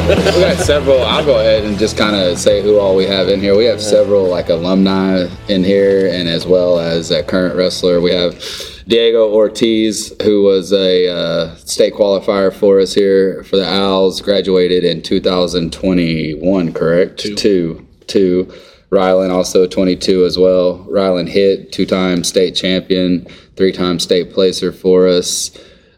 we got several. I'll go ahead and just kind of say who all we have in here. We have several like alumni in here, and as well as a current wrestler. We have Diego Ortiz, who was a uh, state qualifier for us here for the Owls, graduated in 2021, correct? Two. Two. Two. Rylan, also 22 as well. Rylan Hitt, two time state champion, three time state placer for us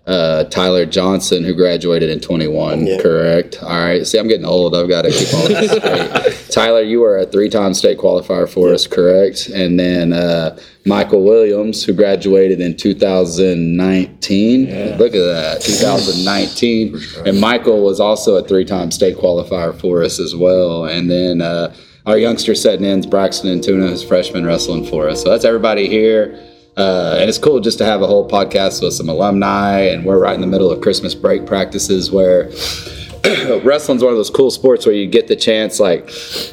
uh, Tyler Johnson, who graduated in 21, yeah. correct? All right. See, I'm getting old. I've got to keep all this straight. Tyler, you were a three time state qualifier for yeah. us, correct? And then uh, Michael Williams, who graduated in 2019. Yeah. Look at that, 2019. And Michael was also a three time state qualifier for us as well. And then uh, our youngster setting ins, Braxten Antuna, who's freshman wrestling for us. So that's everybody here. Uh, and it's cool just to have a whole podcast with some alumni, and we're right in the middle of Christmas break practices where wrestling's one of those cool sports where you get the chance. Like,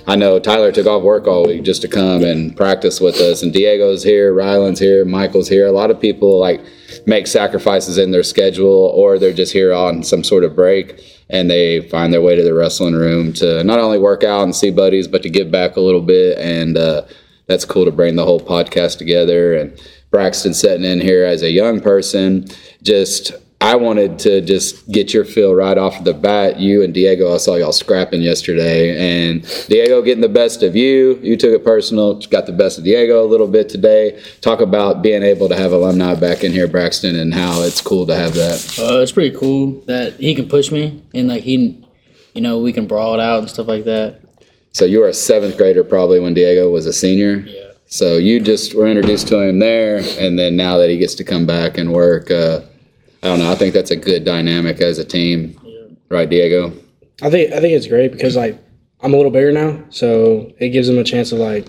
I know Tyler took off work all week just to come and practice with us, and Diego's here, Rylan's here, Michael's here. A lot of people like make sacrifices in their schedule, or they're just here on some sort of break, and they find their way to the wrestling room to not only work out and see buddies, but to give back a little bit. And uh, that's cool to bring the whole podcast together and Braxten sitting in here as a young person. Just I wanted to just get your feel right off the bat. You and Diego, I saw y'all scrapping yesterday, and Diego getting the best of you. You took it personal, got the best of Diego a little bit today. Talk about being able to have alumni back in here, Braxten, and how it's cool to have that. Uh, it's pretty cool that he can push me, and like he, you know, we can brawl it out and stuff like that. So you were a seventh grader probably when Diego was a senior. Yeah. So you just were introduced to him there, and then now that he gets to come back and work, uh, I don't know. I think that's a good dynamic as a team, yeah. right, Diego? I think I think it's great because like I'm a little bigger now, so it gives him a chance of like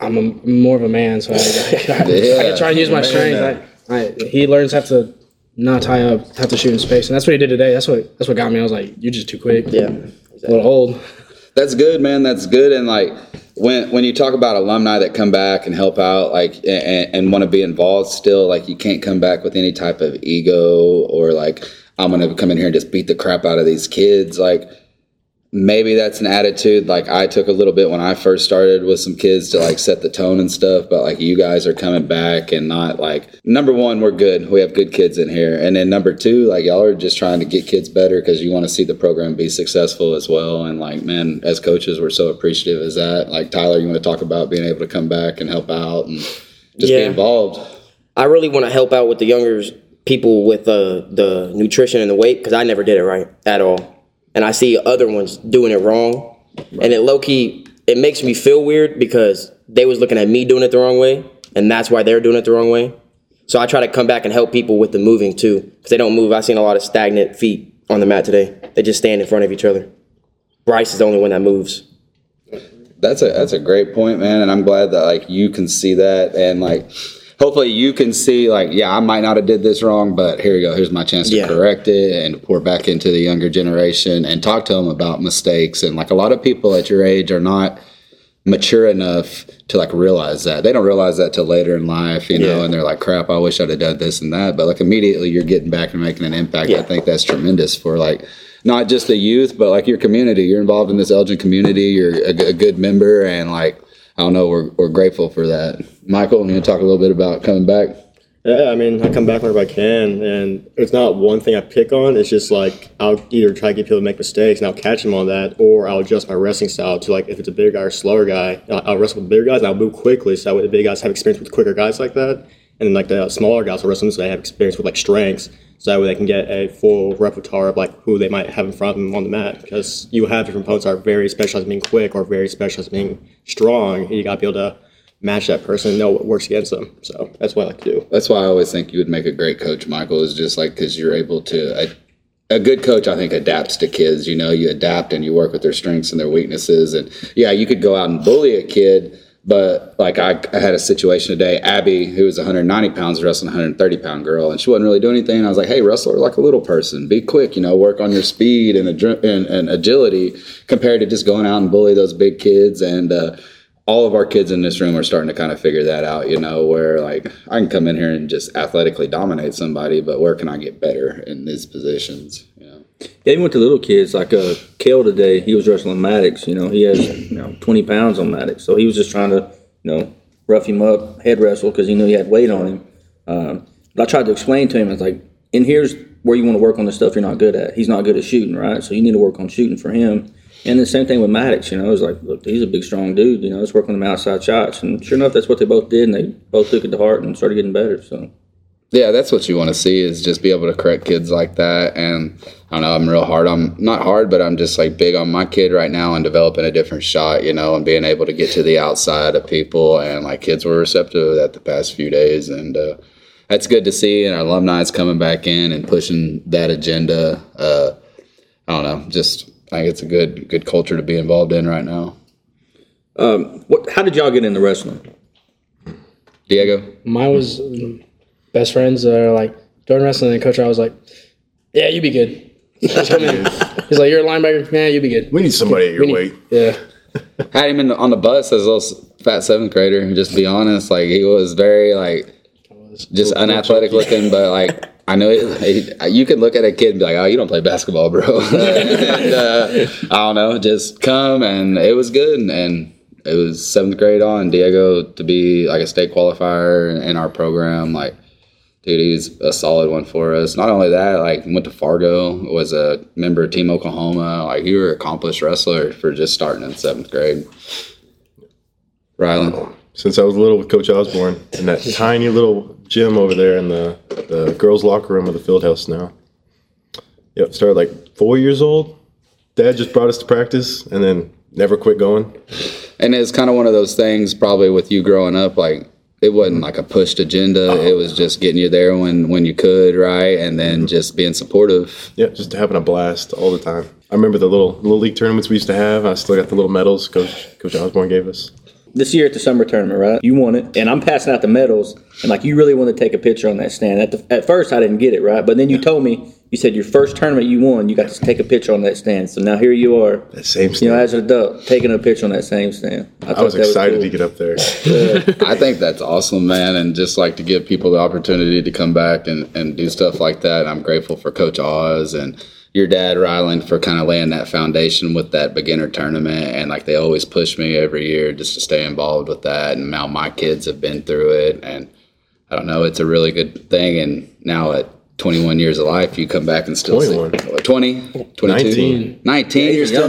I'm a, more of a man, so I, I, yeah. I can try and use my strength. I, he learns how to not tie up, have to shoot in space, and that's what he did today. That's what that's what got me. I was like, you're just too quick. Yeah, exactly. a little old. That's good, man. That's good, and like when when you talk about alumni that come back and help out like and, and want to be involved still like you can't come back with any type of ego or like i'm gonna come in here and just beat the crap out of these kids. Like maybe that's an attitude like I took a little bit when I first started with some kids to like set the tone and stuff. But like you guys are coming back and not like number one, we're good. We have good kids in here, and then number two, like y'all are just trying to get kids better because you want to see the program be successful as well. And like man, as coaches, we're so appreciative of that. Like Tyler, you want to talk about being able to come back and help out and just yeah. be involved. I really want to help out with the younger people with uh, the nutrition and the weight because I never did it right at all and I see other ones doing it wrong, right. and it low key it makes me feel weird because they was looking at me doing it the wrong way, and that's why they're doing it the wrong way. So I try to come back and help people with the moving too, because they don't move. I've seen a lot of stagnant feet on the mat today. They just stand in front of each other. Bryce is the only one that moves. That's a that's a great point, man, and I'm glad that like you can see that and like hopefully you can see like, yeah, I might not have did this wrong, but here you go. Here's my chance to yeah. correct it and pour back into the younger generation and talk to them about mistakes. And like a lot of people at your age are not mature enough to like realize that they don't realize that till later in life you know yeah. and they're like crap i wish i'd have done this and that but like immediately you're getting back and making an impact yeah. i think that's tremendous for like not just the youth but like your community you're involved in this elgin community you're a, a good member and like I don't know. We're, we're grateful for that. Michael, you want to talk a little bit about coming back? Yeah, I mean, I come back whenever I can, and it's not one thing I pick on. It's just like I'll either try to get people to make mistakes, and I'll catch them on that, or I'll adjust my wrestling style to like if it's a bigger guy or slower guy, I'll, wrestle with bigger guys, and I'll move quickly, so that way the big guys have experience with quicker guys like that, and then like the smaller guys will wrestle so they have experience with like strengths, so that way they can get a full repertoire of like who they might have in front of them on the mat. Because you have different opponents that are very specialized in being quick or very specialized in being strong. You got to be able to match that person and know what works against them. So that's what I like to do. That's why I always think you would make a great coach, Michael. Is just like because you're able to. A, a good coach, I think, adapts to kids. You know, you adapt and you work with their strengths and their weaknesses. And yeah, you could go out and bully a kid but like I, I, had a situation today, Abby, who was 190 pounds, wrestling 130 pound girl, and she wasn't really doing anything. I was like, hey, wrestle her like a little person. Be quick, you know, work on your speed and, and, and agility compared to just going out and bully those big kids. And uh, all of our kids in this room are starting to kind of figure that out, you know, where like I can come in here and just athletically dominate somebody, but where can I get better in these positions? You know? Yeah, he went to little kids like uh, Kale today. He was wrestling Maddox. You know, he has you know 20 pounds on Maddox, so he was just trying to you know rough him up, head wrestle because he knew he had weight on him. Um, but I tried to explain to him, it's like, and here's where you want to work on the stuff you're not good at. He's not good at shooting, right? So you need to work on shooting for him. And the same thing with Maddox. You know, it was like, look, he's a big, strong dude. You know, let's work on them outside shots. And sure enough, that's what they both did, and they both took it to heart and started getting better. So. Yeah, that's what you want to see is just be able to correct kids like that. And I don't know, I'm real hard. I'm not hard, but I'm just like big on my kid right now and developing a different shot, you know, and being able to get to the outside of people. And like kids were receptive to that the past few days. And uh, that's good to see. And our alumni is coming back in and pushing that agenda. Uh, I don't know, just I think it's a good good culture to be involved in right now. Um, what? How did y'all get into wrestling? Diego, Mine was um, best friends that are like doing wrestling and coach I was like, Yeah, you'd be good. Just come in. He's like, You're a linebacker, man, you'd be good. We need somebody at your need- weight. Yeah. had him in the, on the bus as a little fat seventh grader. And just be honest, like he was very like just unathletic looking, but like I know it, it- you could look at a kid and be like, "Oh, you don't play basketball, bro." and, uh, I don't know, just come and it was good. And, and it was seventh grade on Diego to be like a state qualifier in our program. Like, dude, he's a solid one for us. Not only that, like went to Fargo, was a member of Team Oklahoma. Like, you were an accomplished wrestler for just starting in seventh grade. Rylan. Since I was little with Coach Osborne in that tiny little gym over there in the, the girls' locker room of the field house now. Yep, started like four years old. Dad just brought us to practice and then never quit going. And it's kind of one of those things, probably with you growing up, like it wasn't like a pushed agenda. It was just getting you there when when you could, right? And then mm-hmm. just being supportive. Yeah, just having a blast all the time. I remember the little little league tournaments we used to have. I still got the little medals Coach Coach Osborne gave us. This year at the summer tournament, right? You won it, and I'm passing out the medals, and like you really want to take a picture on that stand. At, the, at first, I didn't get it right, but then you told me you said your first tournament you won, you got to take a picture on that stand. So now here you are, That same you know, as an adult, taking a picture on that same stand. I thought was that excited cool. to get up there. I think that's awesome, man. And just like to give people the opportunity to come back and, and do stuff like that. I'm grateful for Coach Oz and your dad, Rylan, for kind of laying that foundation with that beginner tournament. And like they always push me every year just to stay involved with that. And now my kids have been through it. And I don't know, it's a really good thing. And now at 21 years of life, you come back and still 21. see 20, 22, 19. 19. You're still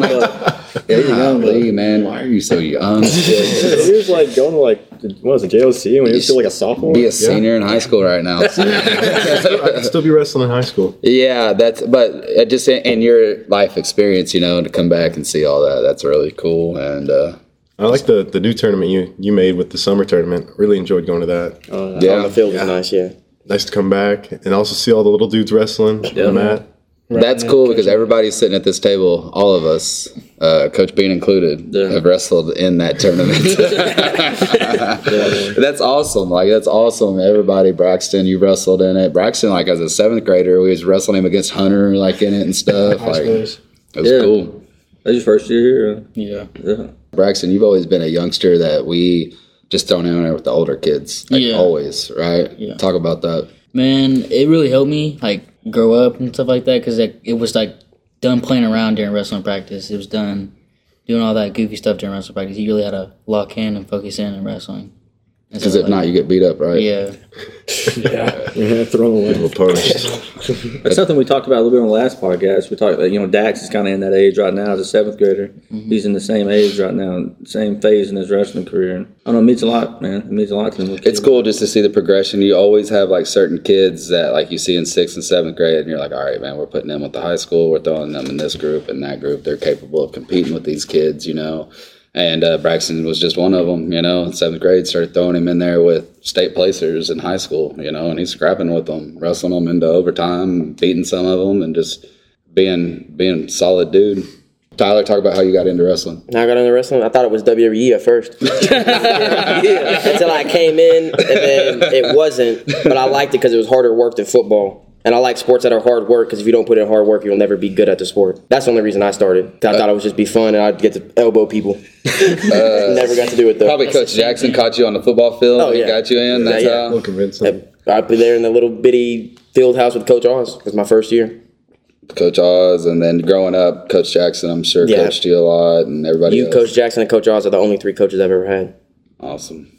Golly, man. Why are you so young? He was like going to like what was it JOC when he was still like a sophomore. Be a senior in high school right now. I could still be wrestling in high school. Yeah, that's but uh, just in, in your life experience, you know, to come back and see all that, that's really cool. And uh, I like the, the new tournament you, you made with the summer tournament. Really enjoyed going to that. On yeah, the field was nice, yeah. Nice to come back and also see all the little dudes wrestling on the mat. that's cool because everybody's sitting at this table, all of us, uh, Coach Bean included, have wrestled in that tournament. That's awesome. Like that's awesome. Everybody, Braxten, you wrestled in it. Braxten, like as a seventh grader, we was wrestling him against Hunter, like in it and stuff. High Like it was Yeah. cool. That's your first year here. Yeah. Yeah. Braxten, you've always been a youngster that we just thrown in there with the older kids. Like Yeah. always, right? Yeah. Talk about that. Man, it really helped me like grow up and stuff like that because it, it was like done playing around during wrestling practice. It was done doing all that goofy stuff during wrestling practice. You really had to lock in and focus in on wrestling. And Because if like not, you get beat up, right? Yeah. Yeah, thrown away. Little punished. That's something we talked about a little bit on the last podcast. We talked about, you know, Dax is kind of in that age right now as a seventh grader. Mm-hmm. He's in the same age right now, same phase in his wrestling career. And I don't know, it means a lot, man. It means a lot to him. It's cool just to see the progression. You always have like certain kids that like you see in sixth and seventh grade, and you're like, all right, man, we're putting them with the high school. We're throwing them in this group and that group. They're capable of competing with these kids, you know. And uh, Braxten was just one of them, you know. In seventh grade, started throwing him in there with state placers in high school, you know, and he's scrapping with them, wrestling them into overtime, beating some of them, and just being being solid dude. Tyler, talk about how you got into wrestling. Now I got into wrestling. I thought it was WWE at first. Until I came in, and then it wasn't. But I liked it because it was harder work than football. And I like sports that are hard work because if you don't put in hard work, you'll never be good at the sport. That's the only reason I started. I thought it would just be fun and I'd get to elbow people. never got to do it though. Probably Coach Jackson caught you on the football field Oh, and yeah. got you in. That's Yeah, yeah. how. Little convincing. I'd be there in the little bitty field house with Coach Oz. It was my first year. Coach Oz, and then growing up, Coach Jackson. I'm sure Yeah. coached you a lot, and everybody. You, else. Coach Jackson, and Coach Oz are the only three coaches I've ever had. Awesome.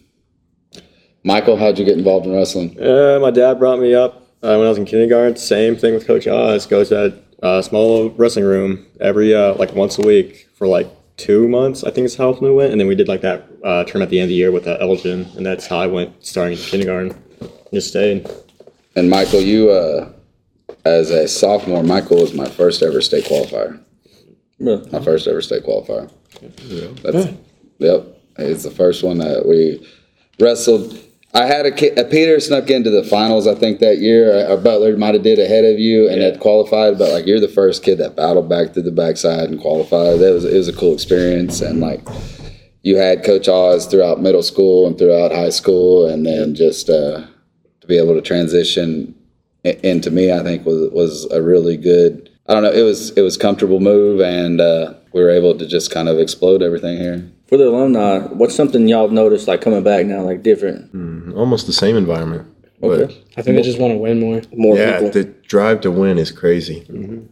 Michael, how'd you get involved in wrestling? Uh, my dad brought me up uh, when I was in kindergarten. Same thing with Coach Oz. Goes to that uh, small wrestling room every uh, like once a week for like two months. I think is how we went, and then we did like that uh, turn at the end of the year with uh, Elgin, and that's how I went starting in kindergarten. Just stayed. And Michael, you, uh, as a sophomore, Michael was my first ever state qualifier. Really? My first ever state qualifier. That's, yep. It's the first one that we wrestled. I had a, a Peter snuck into the finals, I think, that year. Our Butler might have did ahead of you and had qualified, but like you're the first kid that battled back through the backside and qualified. That was it was a cool experience, and like you had Coach Oz throughout middle school and throughout high school, and then just uh, to be able to transition into me, I think was was a really good. I don't know. It was it was comfortable move, and uh, we were able to just kind of explode everything here. For the alumni, what's something y'all have noticed like coming back now, like different? Hmm, almost the same environment. Okay. I think they just want to win more. More yeah, people. the drive to win is crazy. Mm-hmm.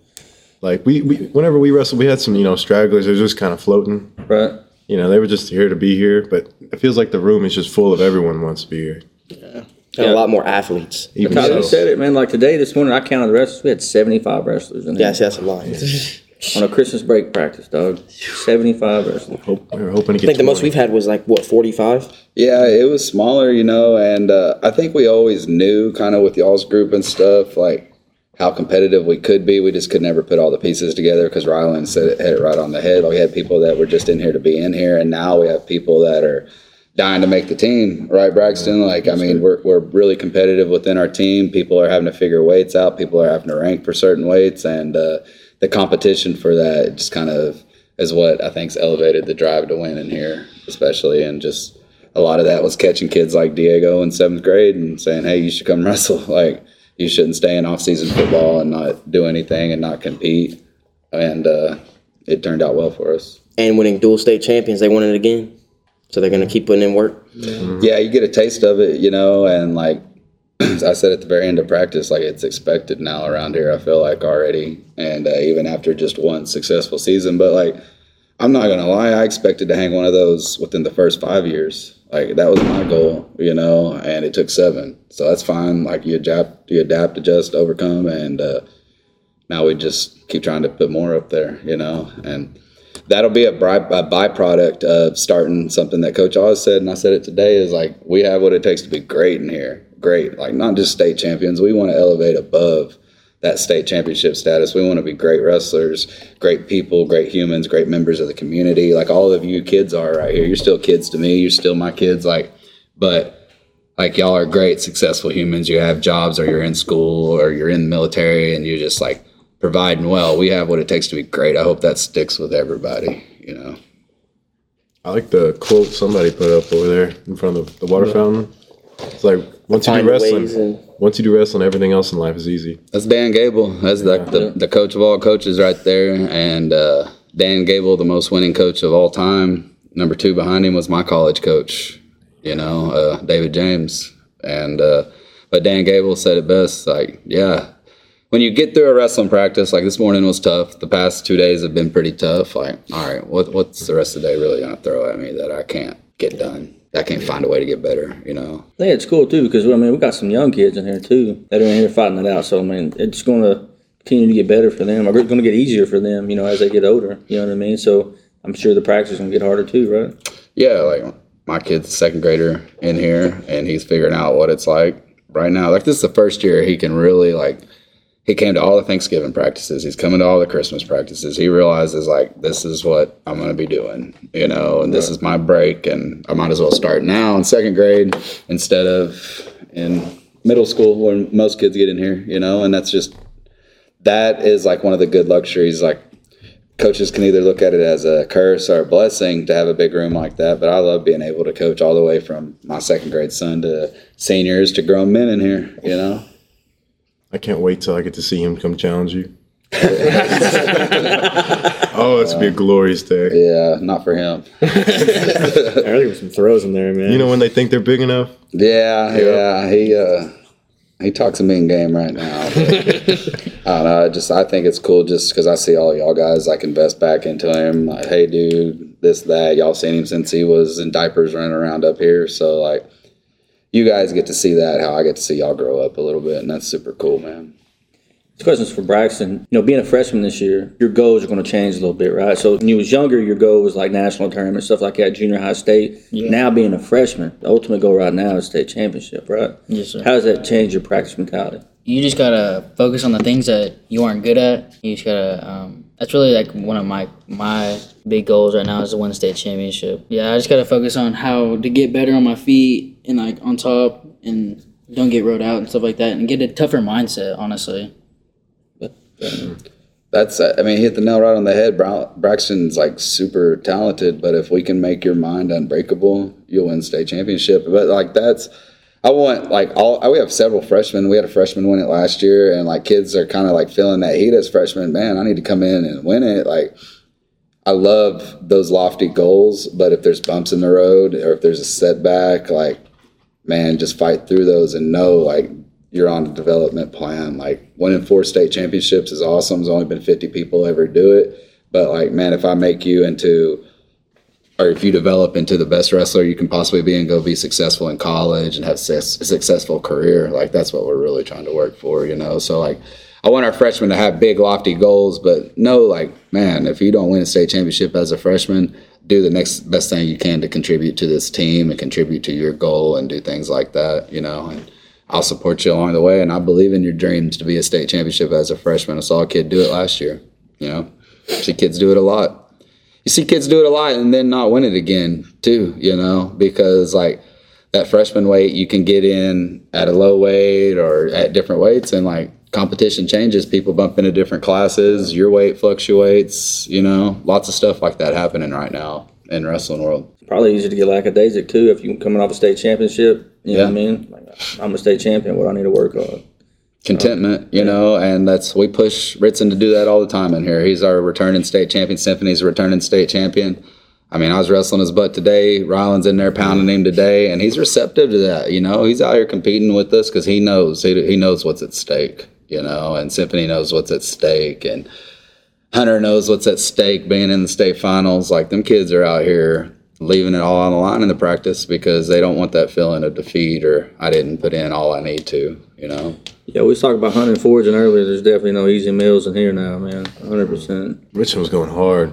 Like we, we, whenever we wrestled, we had some you know stragglers. They were just kind of floating. Right. You know, they were just here to be here. But it feels like the room is just full of everyone wants to be here. and a lot more athletes. Even Tyler so. said it, man. Like today, this morning, I counted the wrestlers. We had 75 wrestlers in there Yes, that's a lot. On a Christmas break practice, dog. 75 wrestlers. Hope, we were hoping to get. I think the most we've had was like what forty five. Yeah, it was smaller, you know, and uh, I think we always knew kind of with y'all's group and stuff, like how competitive we could be. We just could never put all the pieces together because Rylan said it, hit it right on the head. We had people that were just in here to be in here, and now we have people that are dying to make the team, right, Braxten? Like, I mean, we're, we're really competitive within our team. People are having to figure weights out, people are having to rank for certain weights, and uh, the competition for that just kind of is what I think's elevated the drive to win in here, especially, and just a lot of that was catching kids like Diego in seventh grade and saying, "Hey, you should come wrestle. Like, you shouldn't stay in off-season football and not do anything and not compete." And uh, it turned out well for us. And winning dual state champions, they won it again. So they're gonna keep putting in work. Yeah, you get a taste of it, you know, and like I said at the very end of practice, like it's expected now around here. I feel like already, and uh, even after just one successful season, but like. I'm not gonna lie. I expected to hang one of those within the first five years. Like that was my goal, you know, and it took seven, so that's fine. Like you adapt, you adapt, adjust, overcome, and uh, now we just keep trying to put more up there, you know, and that'll be a, a byproduct of starting something that Coach Oz said, and I said it today is like we have what it takes to be great in here, great, like not just state champions. We want to elevate above that state championship status. We want to be great wrestlers, great people, great humans, great members of the community. Like all of you kids are right here. You're still kids to me. You're still my kids. Like, but like y'all are great, successful humans. You have jobs, or you're in school, or you're in the military, and you're just like providing well. We have what it takes to be great. I hope that sticks with everybody. You know. I like the quote somebody put up over there in front of the water fountain. It's like once you do wrestling, and- once you do wrestling, everything else in life is easy. That's Dan Gable. That's like the, the coach of all coaches right there. And uh, Dan Gable, the most winning coach of all time. Number two behind him was my college coach, you know, uh, David James. And uh, but Dan Gable said it best. Like, yeah, when you get through a wrestling practice, like this morning was tough. The past two days have been pretty tough. Like, all right, what what's the rest of the day really gonna throw at me that I can't get done? I can't find a way to get better, you know. I think it's cool too because I mean we got some young kids in here too that are in here fighting it out. So I mean it's going to continue to get better for them. It's going to get easier for them, you know, as they get older. You know what I mean? So I'm sure the practice is going to get harder too, right? yeah, like my kid's a second grader in here and he's figuring out what it's like right now. Like this is the first year he can really like he came to all the Thanksgiving practices. He's coming to all the Christmas practices. He realizes like this is what I'm gonna be doing, you know, and this is my break and I might as well start now in second grade instead of in middle school when most kids get in here, you know, and that's just that is like one of the good luxuries like coaches can either look at it as a curse or a blessing to have a big room like that. But I love being able to coach all the way from my second grade son to seniors to grown men in here. You know, I can't wait till I get to see him come challenge you. oh, it's gonna be a glorious day. yeah, not for him. I think with some throws in there, man. You know when they think they're big enough? Yeah, yeah, he uh, he talks a mean game right now. but I don't know. I just I think it's cool just because I see all y'all guys like invest back into him. Like, hey, dude, this that y'all seen him since he was in diapers running around up here. So like, you guys get to see that how I get to see y'all grow up a little bit, and that's super cool, man. This question's for Braxten. You know, being a freshman this year, your goals are going to change a little bit, right? So when you was younger, your goal was like national tournament stuff like that, junior high state. Now being a freshman, the ultimate goal right now is state championship, right? Yes, sir. How does that change your practice mentality? you just gotta focus on the things that you aren't good at. You just gotta. Um, that's really like one of my my big goals right now is to win state championship. Yeah, I just gotta focus on how to get better on my feet and like on top and don't get rode out and stuff like that and get a tougher mindset. Honestly, That's uh, I mean, hit the nail right on the head. Bra- Braxten's like super talented, but if we can make your mind unbreakable, you'll win state championship. But like that's. I want like all we have several freshmen. We had a freshman win it last year, and like kids are kind of like feeling that heat as freshmen. Man, I need to come in and win it. Like I love those lofty goals, but if there's bumps in the road or if there's a setback, like man, just fight through those and know like you're on a development plan. Like winning four state championships is awesome. There's only been 50 people ever do it, but like man, if I make you into or if you develop into the best wrestler you can possibly be and go be successful in college and have a successful career, like that's what we're really trying to work for, you know. So like, I want our freshmen to have big, lofty goals, but know like, man, if you don't win a state championship as a freshman, do the next best thing you can to contribute to this team and contribute to your goal and do things like that, you know. And I'll support you along the way, and I believe in your dreams to be a state championship as a freshman. I saw a kid do it last year, you know. See kids do it a lot you see kids do it a lot and then not win it again too, you know, because like that freshman weight you can get in at a low weight or at different weights and like competition changes, people bump into different classes, your weight fluctuates, you know, lots of stuff like that happening right now in wrestling world. Probably easier to get lackadaisic too if you're coming off a state championship. You know what I mean? Like, I'm a state champion. What do I need to work on? Contentment, you know, and that's we push Ritson to do that all the time in here. He's our returning state champion. Symphony's a returning state champion. I mean, I was wrestling his butt today. Rylan's in there pounding him today, and he's receptive to that. You know, he's out here competing with us because he knows he, he knows what's at stake. You know, and Symphony knows what's at stake, and Hunter knows what's at stake. Being in the state finals, like them kids are out here leaving it all on the line in the practice because they don't want that feeling of defeat or I didn't put in all I need to. You know. Yeah, we was talking about hunting foraging earlier. There's definitely no easy meals in here now, man. 100%. Richmond was going hard.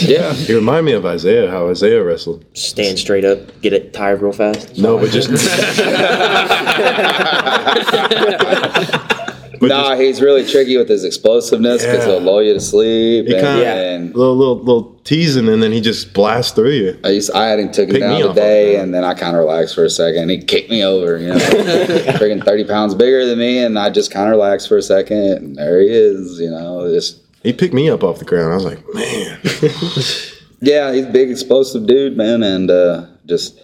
Yeah. He remind me of Isaiah, how Isaiah wrestled. Stand straight up, get it tired real fast. No, but just But nah, he's really tricky with his explosiveness because Yeah. he'll lull you to sleep. he and, kind of and little little little teasing, and then he just blasts through you. I, used, I had him took him Pick me down off today, and then I kind of relaxed for a second. He kicked me over, you know, freaking thirty pounds bigger than me, and I just kind of relaxed for a second, and there he is, you know, just He picked me up off the ground. I was like, man, Yeah, he's a big, explosive dude, man, and uh, just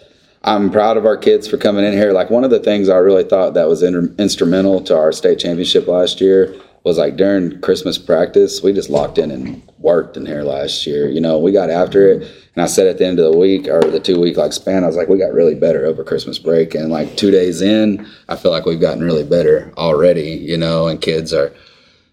I'm proud of our kids for coming in here. Like one of the things I really thought that was instrumental to our state championship last year was like during Christmas practice, we just locked in and worked in here last year. You know, we got after it, and I said at the end of the week or the two week like span, I was like, we got really better over Christmas break, and like two days in, I feel like we've gotten really better already. You know, and kids are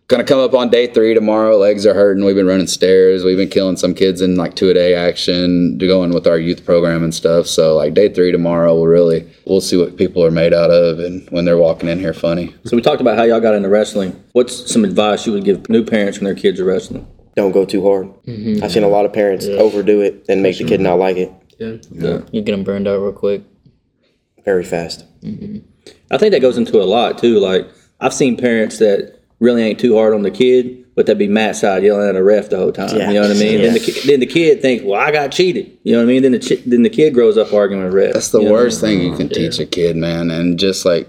gonna come up on day three tomorrow. Legs are hurting. We've been running stairs. We've been killing some kids in like two a day action, to going with our youth program and stuff. So like day three tomorrow, we'll really we'll see what people are made out of and when they're walking in here funny. So we talked about how y'all got into wrestling. What's some advice you would give new parents when their kids are wrestling? Don't go too hard. Mm-hmm. I've seen a lot of parents overdo it and make the kid not like it Yeah. you get them burned out real quick. very fast. Mm-hmm. I think that goes into a lot too. Like I've seen parents that really ain't too hard on the kid, but they'd be mat side yelling at a ref the whole time. Yeah. You know what I mean? Then, the, then the kid thinks, "Well, I got cheated." You know what I mean? Then the chi- then the kid grows up arguing with refs. That's the you know? worst thing you can teach a kid, man. And just like,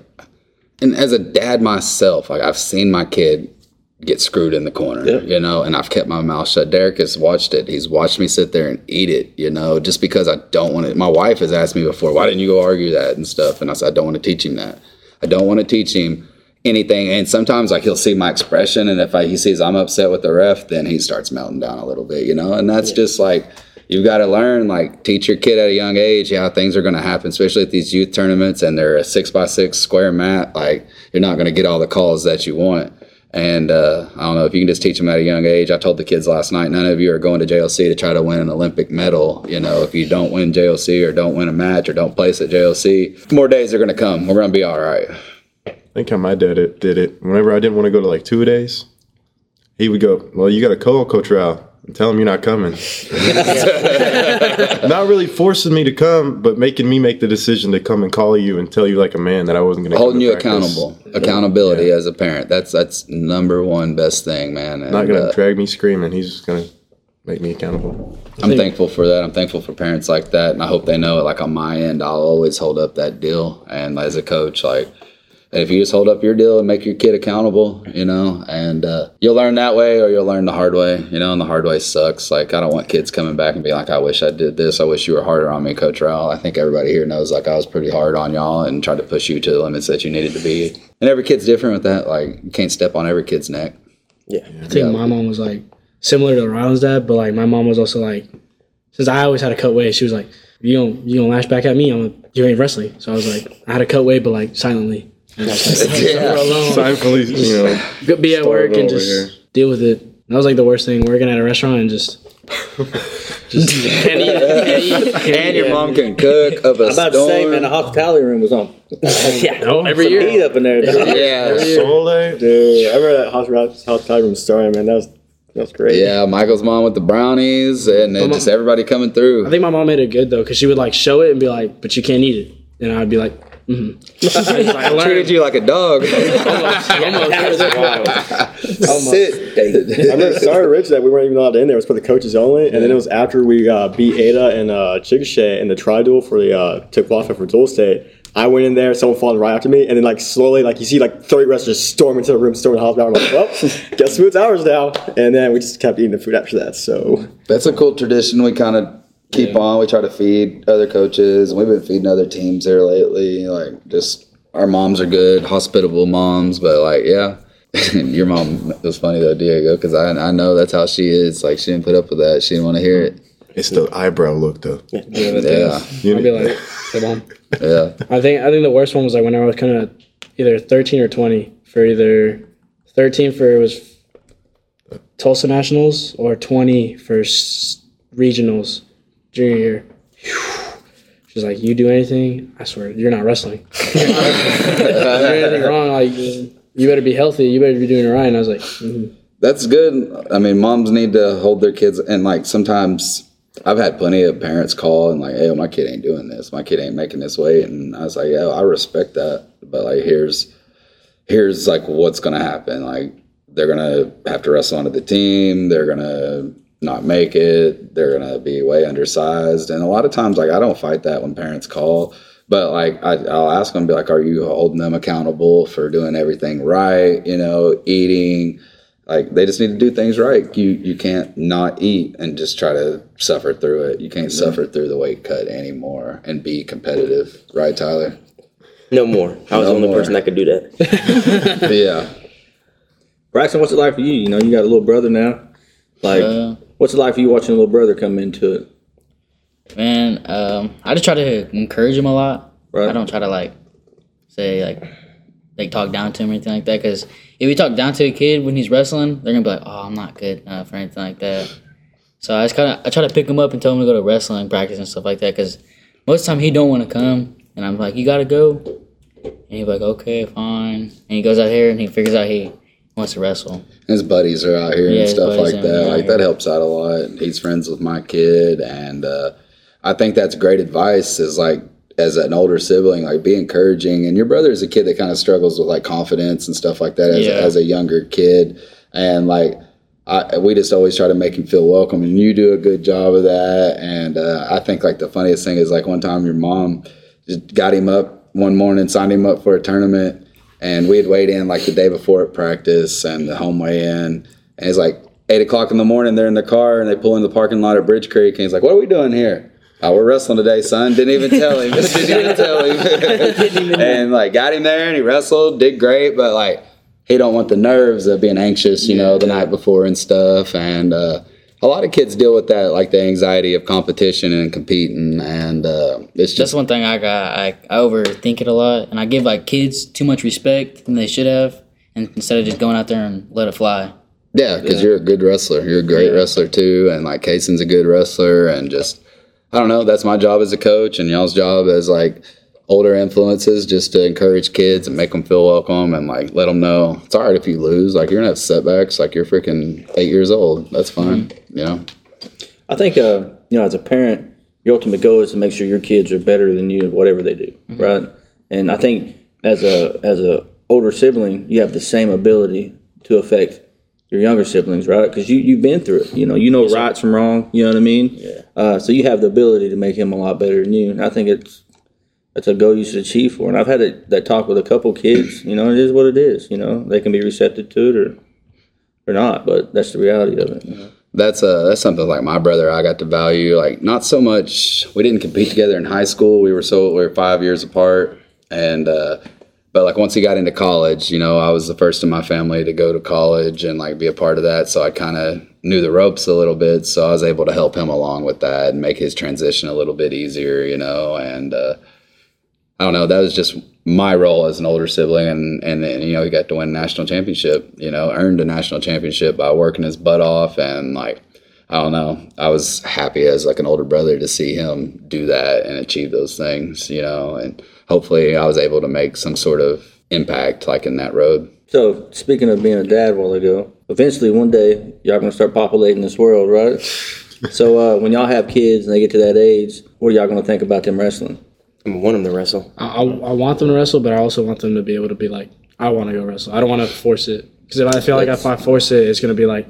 and as a dad myself, like I've seen my kid get screwed in the corner, Yeah. you know, and I've kept my mouth shut. Derek has watched it. He's watched me sit there and eat it, you know, just because I don't want to. My wife has asked me before, why didn't you go argue that and stuff? And I said, I don't want to teach him that. I don't want to teach him anything. And sometimes like he'll see my expression, and if I, he sees I'm upset with the ref, then he starts melting down a little bit, you know. And that's just like you've got to learn like teach your kid at a young age how things are going to happen especially at these youth tournaments and they're a six by six square mat like you're not going to get all the calls that you want and uh, I don't know if you can just teach them at a young age. I told the kids last night, none of you are going to JLC to try to win an Olympic medal. You know, if you don't win JLC or don't win a match or don't place at JLC, more days are going to come. We're going to be all right. I think how my dad did it. Whenever I didn't want to go to like two days, he would go, "Well, you got a co trial." And tell him you're not coming. not really forcing me to come, but making me make the decision to come and call you and tell you like a man that I wasn't going to holding you practice. accountable. Accountability yeah. as a parent. That's that's number one best thing, man. And, not going to uh, drag me screaming. He's just going to make me accountable. I'm thankful for that. I'm thankful for parents like that, and I hope they know it. Like on my end, I'll always hold up that deal. And as a coach, like if you just hold up your deal and make your kid accountable, you know, and uh, you'll learn that way or you'll learn the hard way, you know, and the hard way sucks. Like, I don't want kids coming back and being like, I wish I did this. I wish you were harder on me, Coach Rowell. I think everybody here knows, like, I was pretty hard on y'all and tried to push you to the limits that you needed to be. And every kid's different with that. Like, you can't step on every kid's neck. Yeah. I think yeah. my mom was like similar to Rylan's dad, but like, my mom was also like, since I always had to cut weight, she was like, you don't, you don't lash back at me. I'm, you ain't wrestling. So I was like, I had to cut weight, but like silently yeah. Silently, you know, be at work and just here. deal with it. That was like the worst thing. Working at a restaurant and just. just and, eat, and, eat, and your mom can cook up a I'm about storm. to say, man, the hospitality room was on. yeah, oh, every year. Heat up in there. yeah, Sole, dude. I remember that hospitality room story, man. That was that's great. Yeah, Michael's mom with the brownies and mom, just everybody coming through. I think my mom made it good though, because she would like show it and be like, "But you can't eat it," and I'd be like, Mm-hmm. I treated you like a dog. almost, Sit. I'm really sorry, Rich, that we weren't even allowed in there. It was for the coaches only, and then it was after we uh, beat Ada and uh, Chickasha in the tri duel for the uh, to qualify for dual state. I went in there, someone followed right after me, and then like slowly, like you see like 30 wrestlers just storm into the room, storming the hospital. I'm like, well, guess who it's ours now. And then we just kept eating the food after that. So that's a cool tradition. We kind of keep yeah. on. We try to feed other coaches, and we've been feeding other teams there lately. Like just our moms are good, hospitable moms, but like yeah. Your mom was funny though, Diego, because I I know that's how she is. Like she didn't put up with that. She didn't want to hear it. It's the eyebrow look though. Yeah, yeah. I'd be like, hey mom. Yeah. I think I think the worst one was like when I was kind of either thirteen or twenty for either thirteen for it was Tulsa Nationals or twenty for regionals junior year. She's like, "You do anything? I swear, you're not wrestling. you're anything wrong, like you better be healthy. You better be doing it right." And I was like, mm-hmm. "That's good. I mean, moms need to hold their kids, and like sometimes." I've had plenty of parents call and like, "Hey, my kid ain't doing this. My kid ain't making this weight," and I was like, "Yeah, I respect that, but like, here's, here's like what's gonna happen. Like, they're gonna have to wrestle onto the team. They're gonna not make it. They're gonna be way undersized, and a lot of times, like I don't fight that when parents call, but like I, will ask them, be like, "Are you holding them accountable for doing everything right? You know, eating." Like they just need to do things right. You you can't not eat and just try to suffer through it. You can't mm-hmm. suffer through the weight cut anymore and be competitive, right, Tyler? No more. I was no the only more. person that could do that. yeah. Braxten, what's it like for you? You know, you got a little brother now. Like, uh, What's it like for you watching a little brother come into it? Man, um, I just try to encourage him a lot. Right. I don't try to like say like like talk down to him or anything like that. Because if you talk down to a kid when he's wrestling, they're gonna be like, "Oh, I'm not good enough" or anything like that. So I just kind of I try to pick him up and tell him to go to wrestling practice and stuff like that. Because most of the time he don't want to come, and I'm like, "You gotta go," and he's like, "Okay, fine." And he goes out here and he figures out he wants to wrestle. His buddies are out here yeah, and stuff like that. Like that helps out a lot. He's friends with my kid, and uh, I think that's great advice. Is like as an older sibling, like be encouraging. And your brother is a kid that kind of struggles with like confidence and stuff like that as, yeah. as a younger kid, and like. I, we just always try to make him feel welcome, and you do a good job of that. And uh, I think like the funniest thing is like one time your mom just got him up one morning, signed him up for a tournament, and we had weighed in like the day before at practice and the home weigh in. And it's like eight o'clock in the morning. They're in the car and they pull in the parking lot at Bridge Creek. And he's like, "What are we doing here?" Oh, we're wrestling today, son. Didn't even tell him. Didn't even tell him. and like got him there and he wrestled, did great, but like he don't want the nerves of being anxious, you know, the night before and stuff. And uh, a lot of kids deal with that, like the anxiety of competition and competing, and uh, it's That's just one thing I got. I, I overthink it a lot, and I give like kids too much respect than they should have, and instead of just going out there and let it fly. yeah, because you're a good wrestler. You're a great wrestler too, and like Kaysen's a good wrestler, and just I don't know. That's my job as a coach, and y'all's job as like older influences, just to encourage kids and make them feel welcome, and like let them know it's all right if you lose. Like you're gonna have setbacks. Like you're freaking eight years old. That's fine. You know. I think, uh, you know, as a parent, your ultimate goal is to make sure your kids are better than you at whatever they do, right? And I think as a as a older sibling, you have the same ability to affect your younger siblings, right? Because you you've been through it. You know, you know right from wrong. You know what I mean? Yeah. Uh, so you have the ability to make him a lot better than you. And I think it's that's a goal you should achieve for. And I've had that, that talk with a couple kids. You know, it is what it is. You know, they can be receptive to it or or not, but that's the reality of it. that's uh that's something like my brother I got to value like not so much we didn't compete together in high school we were so we were five years apart and uh but like once he got into college you know I was the first in my family to go to college and like be a part of that so I kind of knew the ropes a little bit so I was able to help him along with that and make his transition a little bit easier you know and uh I don't know. That was just my role as an older sibling, and and then, you know he got to win a national championship. You know, earned a national championship by working his butt off, and like I don't know. I was happy as like an older brother to see him do that and achieve those things. You know, and hopefully I was able to make some sort of impact like in that road. So speaking of being a dad while ago, eventually one day y'all gonna start populating this world, right? so uh, when y'all have kids and they get to that age, what are y'all gonna think about them wrestling? I want them to wrestle. I, I, I want them to wrestle, but I also want them to be able to be like, I want to go wrestle. I don't want to force it because if I feel like if I force it, it's gonna be like,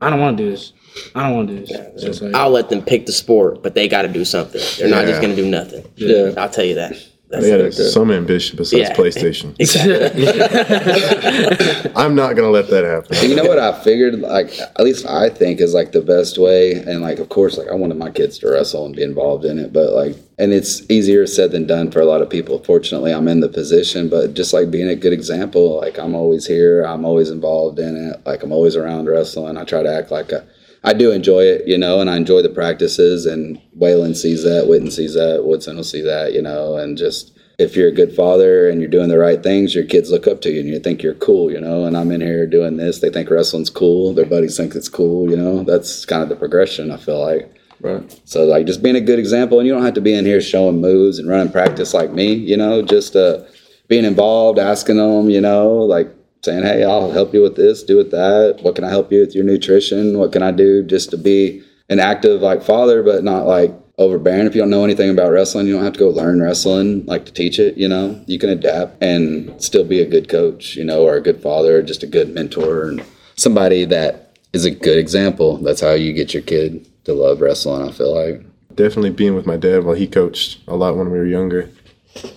I don't want to do this. I don't want to do this. So like, I'll let them pick the sport, but they got to do something. They're not just going to do nothing. Yeah. I'll tell you that. That's They it. had some ambition besides Yeah. PlayStation. Exactly. I'm not gonna let that happen. And you know what I figured, like at least I think is like the best way, and like of course, like I wanted my kids to wrestle and be involved in it, but like, and it's easier said than done for a lot of people. Fortunately, I'm in the position, but just like being a good example, like I'm always here, I'm always involved in it, like I'm always around wrestling. I try to act like a, I do enjoy it, you know, and I enjoy the practices. And Waylon sees that, Witten sees that, Woodson will see that, you know, and just if you're a good father and you're doing the right things, your kids look up to you and you think you're cool, you know. And I'm in here doing this, they think wrestling's cool, their buddies think it's cool, you know. That's kind of the progression. I feel like. Right. So like just being a good example, and you don't have to be in here showing moves and running practice like me, you know, just uh, being involved, asking them, you know, like saying, hey, I'll help you with this, do with that. What can I help you with your nutrition? What can I do just to be an active like father, but not like overbearing. If you don't know anything about wrestling, you don't have to go learn wrestling like to teach it. You know, you can adapt and still be a good coach, you know, or a good father, or just a good mentor and somebody that is a good example. That's how you get your kid to love wrestling. I feel like. Definitely being with my dad while he coached a lot when we were younger.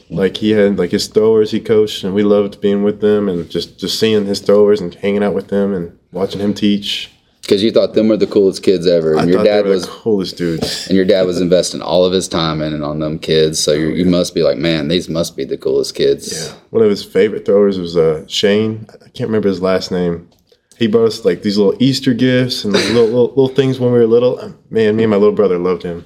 Like he had like his throwers he coached, and we loved being with them and just just seeing his throwers and hanging out with them and watching him teach. Because you thought them were the coolest kids ever, I and your thought they dad were was, the coolest dudes. and your dad was investing all of his time in and on them kids. So you you must be like, man, these must be the coolest kids. Yeah. One of his favorite throwers was uh, Shane. I can't remember his last name. He brought us like these little Easter gifts and like, little, little little things when we were little. Um, Man, me and my little brother loved him.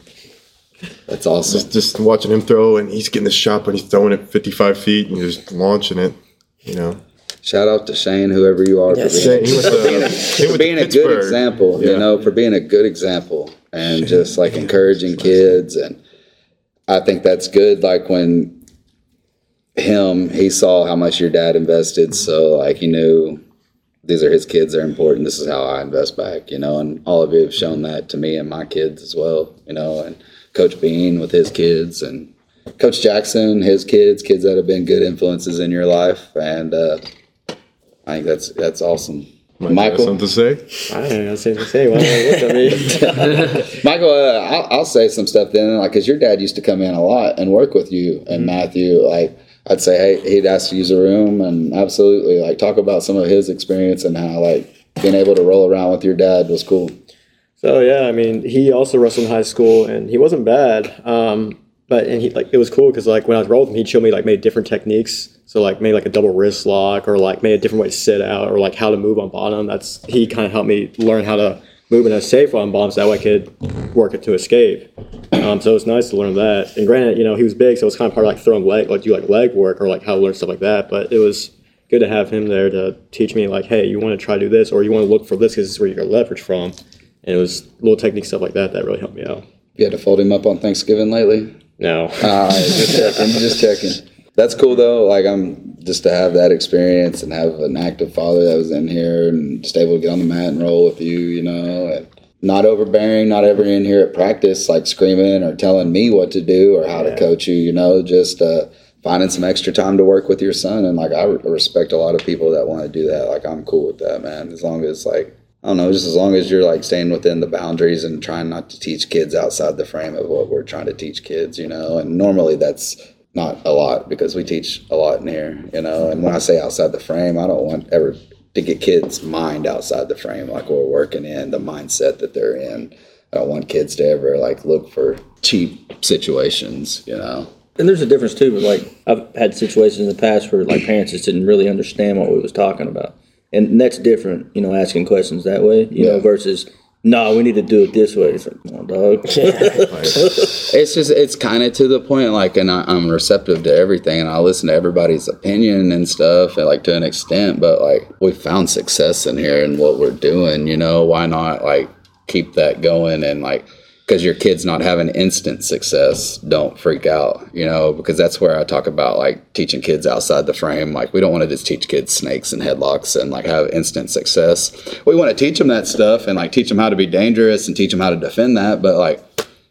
That's awesome. Just just watching him throw, and he's getting the shot, but he's throwing it 55 feet and just launching it. You know, Shout out to Shane, whoever you are, Yes. for being, Shane, he was, uh, for being, a, he for being a good Pittsburgh. example. You know, for being a good example and just like encouraging kids. And I think that's good. Like when him, he saw how much your dad invested, so like he knew these are his kids. They're important. This is how I invest back. You know, and all of you have shown that to me and my kids as well. You know, and Coach Bean with his kids and Coach Jackson, his kids, kids that have been good influences in your life, and uh, I think that's that's awesome. Might Michael, something to say. I don't know what to say. Why look at me? Michael, uh, I'll, I'll say some stuff then, like, cause your dad used to come in a lot and work with you and Matthew. Like, I'd say, hey, he'd ask to use a room, and absolutely, like, talk about some of his experience and how, like, being able to roll around with your dad was cool. So yeah, I mean, he also wrestled in high school, and he wasn't bad. Um, but and he like it was cool because like when I was rolling with him, he'd show me like maybe different techniques. So like maybe like a double wrist lock, or like maybe a different way to sit out, or like how to move on bottom. That's he kind of helped me learn how to move in a safe on bombs that way I could work it to escape. Um, so it's nice to learn that. And granted, you know, he was big, so it was kind of part of like throwing leg, like do like leg work or like how to learn stuff like that. But it was good to have him there to teach me like, hey, you want to try to do this, or you want to look for this because this is where you get leverage from. And it was little technique stuff like that that really helped me out. You had to fold him up on Thanksgiving lately? No. Right, just checking, just checking. That's cool though. Like I'm just to have that experience and have an active father that was in here and just able to get on the mat and roll with you, you know, and not overbearing, not ever in here at practice like screaming or telling me what to do or how to coach you, you know, just uh, finding some extra time to work with your son. And like I re- respect a lot of people that want to do that. Like I'm cool with that, man. As long as like I don't know, just as long as you're like staying within the boundaries and trying not to teach kids outside the frame of what we're trying to teach kids, you know. And normally that's not a lot because we teach a lot in here, you know. And when I say outside the frame, I don't want ever to get kids' mind outside the frame, like we're working in the mindset that they're in. I don't want kids to ever like look for cheap situations, you know. And there's a difference too. But like I've had situations in the past where like parents just didn't really understand what we was talking about, and that's different. You know, asking questions that way. You know, versus no, we need to do it this way. It's like, come on, dog. It's just it's kind of to the point, like, and I, I'm receptive to everything, and I listen to everybody's opinion and stuff, and like to an extent. But like, we found success in here and what we're doing. You know, why not like keep that going and like because your kid's not having instant success, don't freak out. You know, because that's where I talk about like teaching kids outside the frame. Like, we don't want to just teach kids snakes and headlocks and like have instant success. We want to teach them that stuff and like teach them how to be dangerous and teach them how to defend that. But like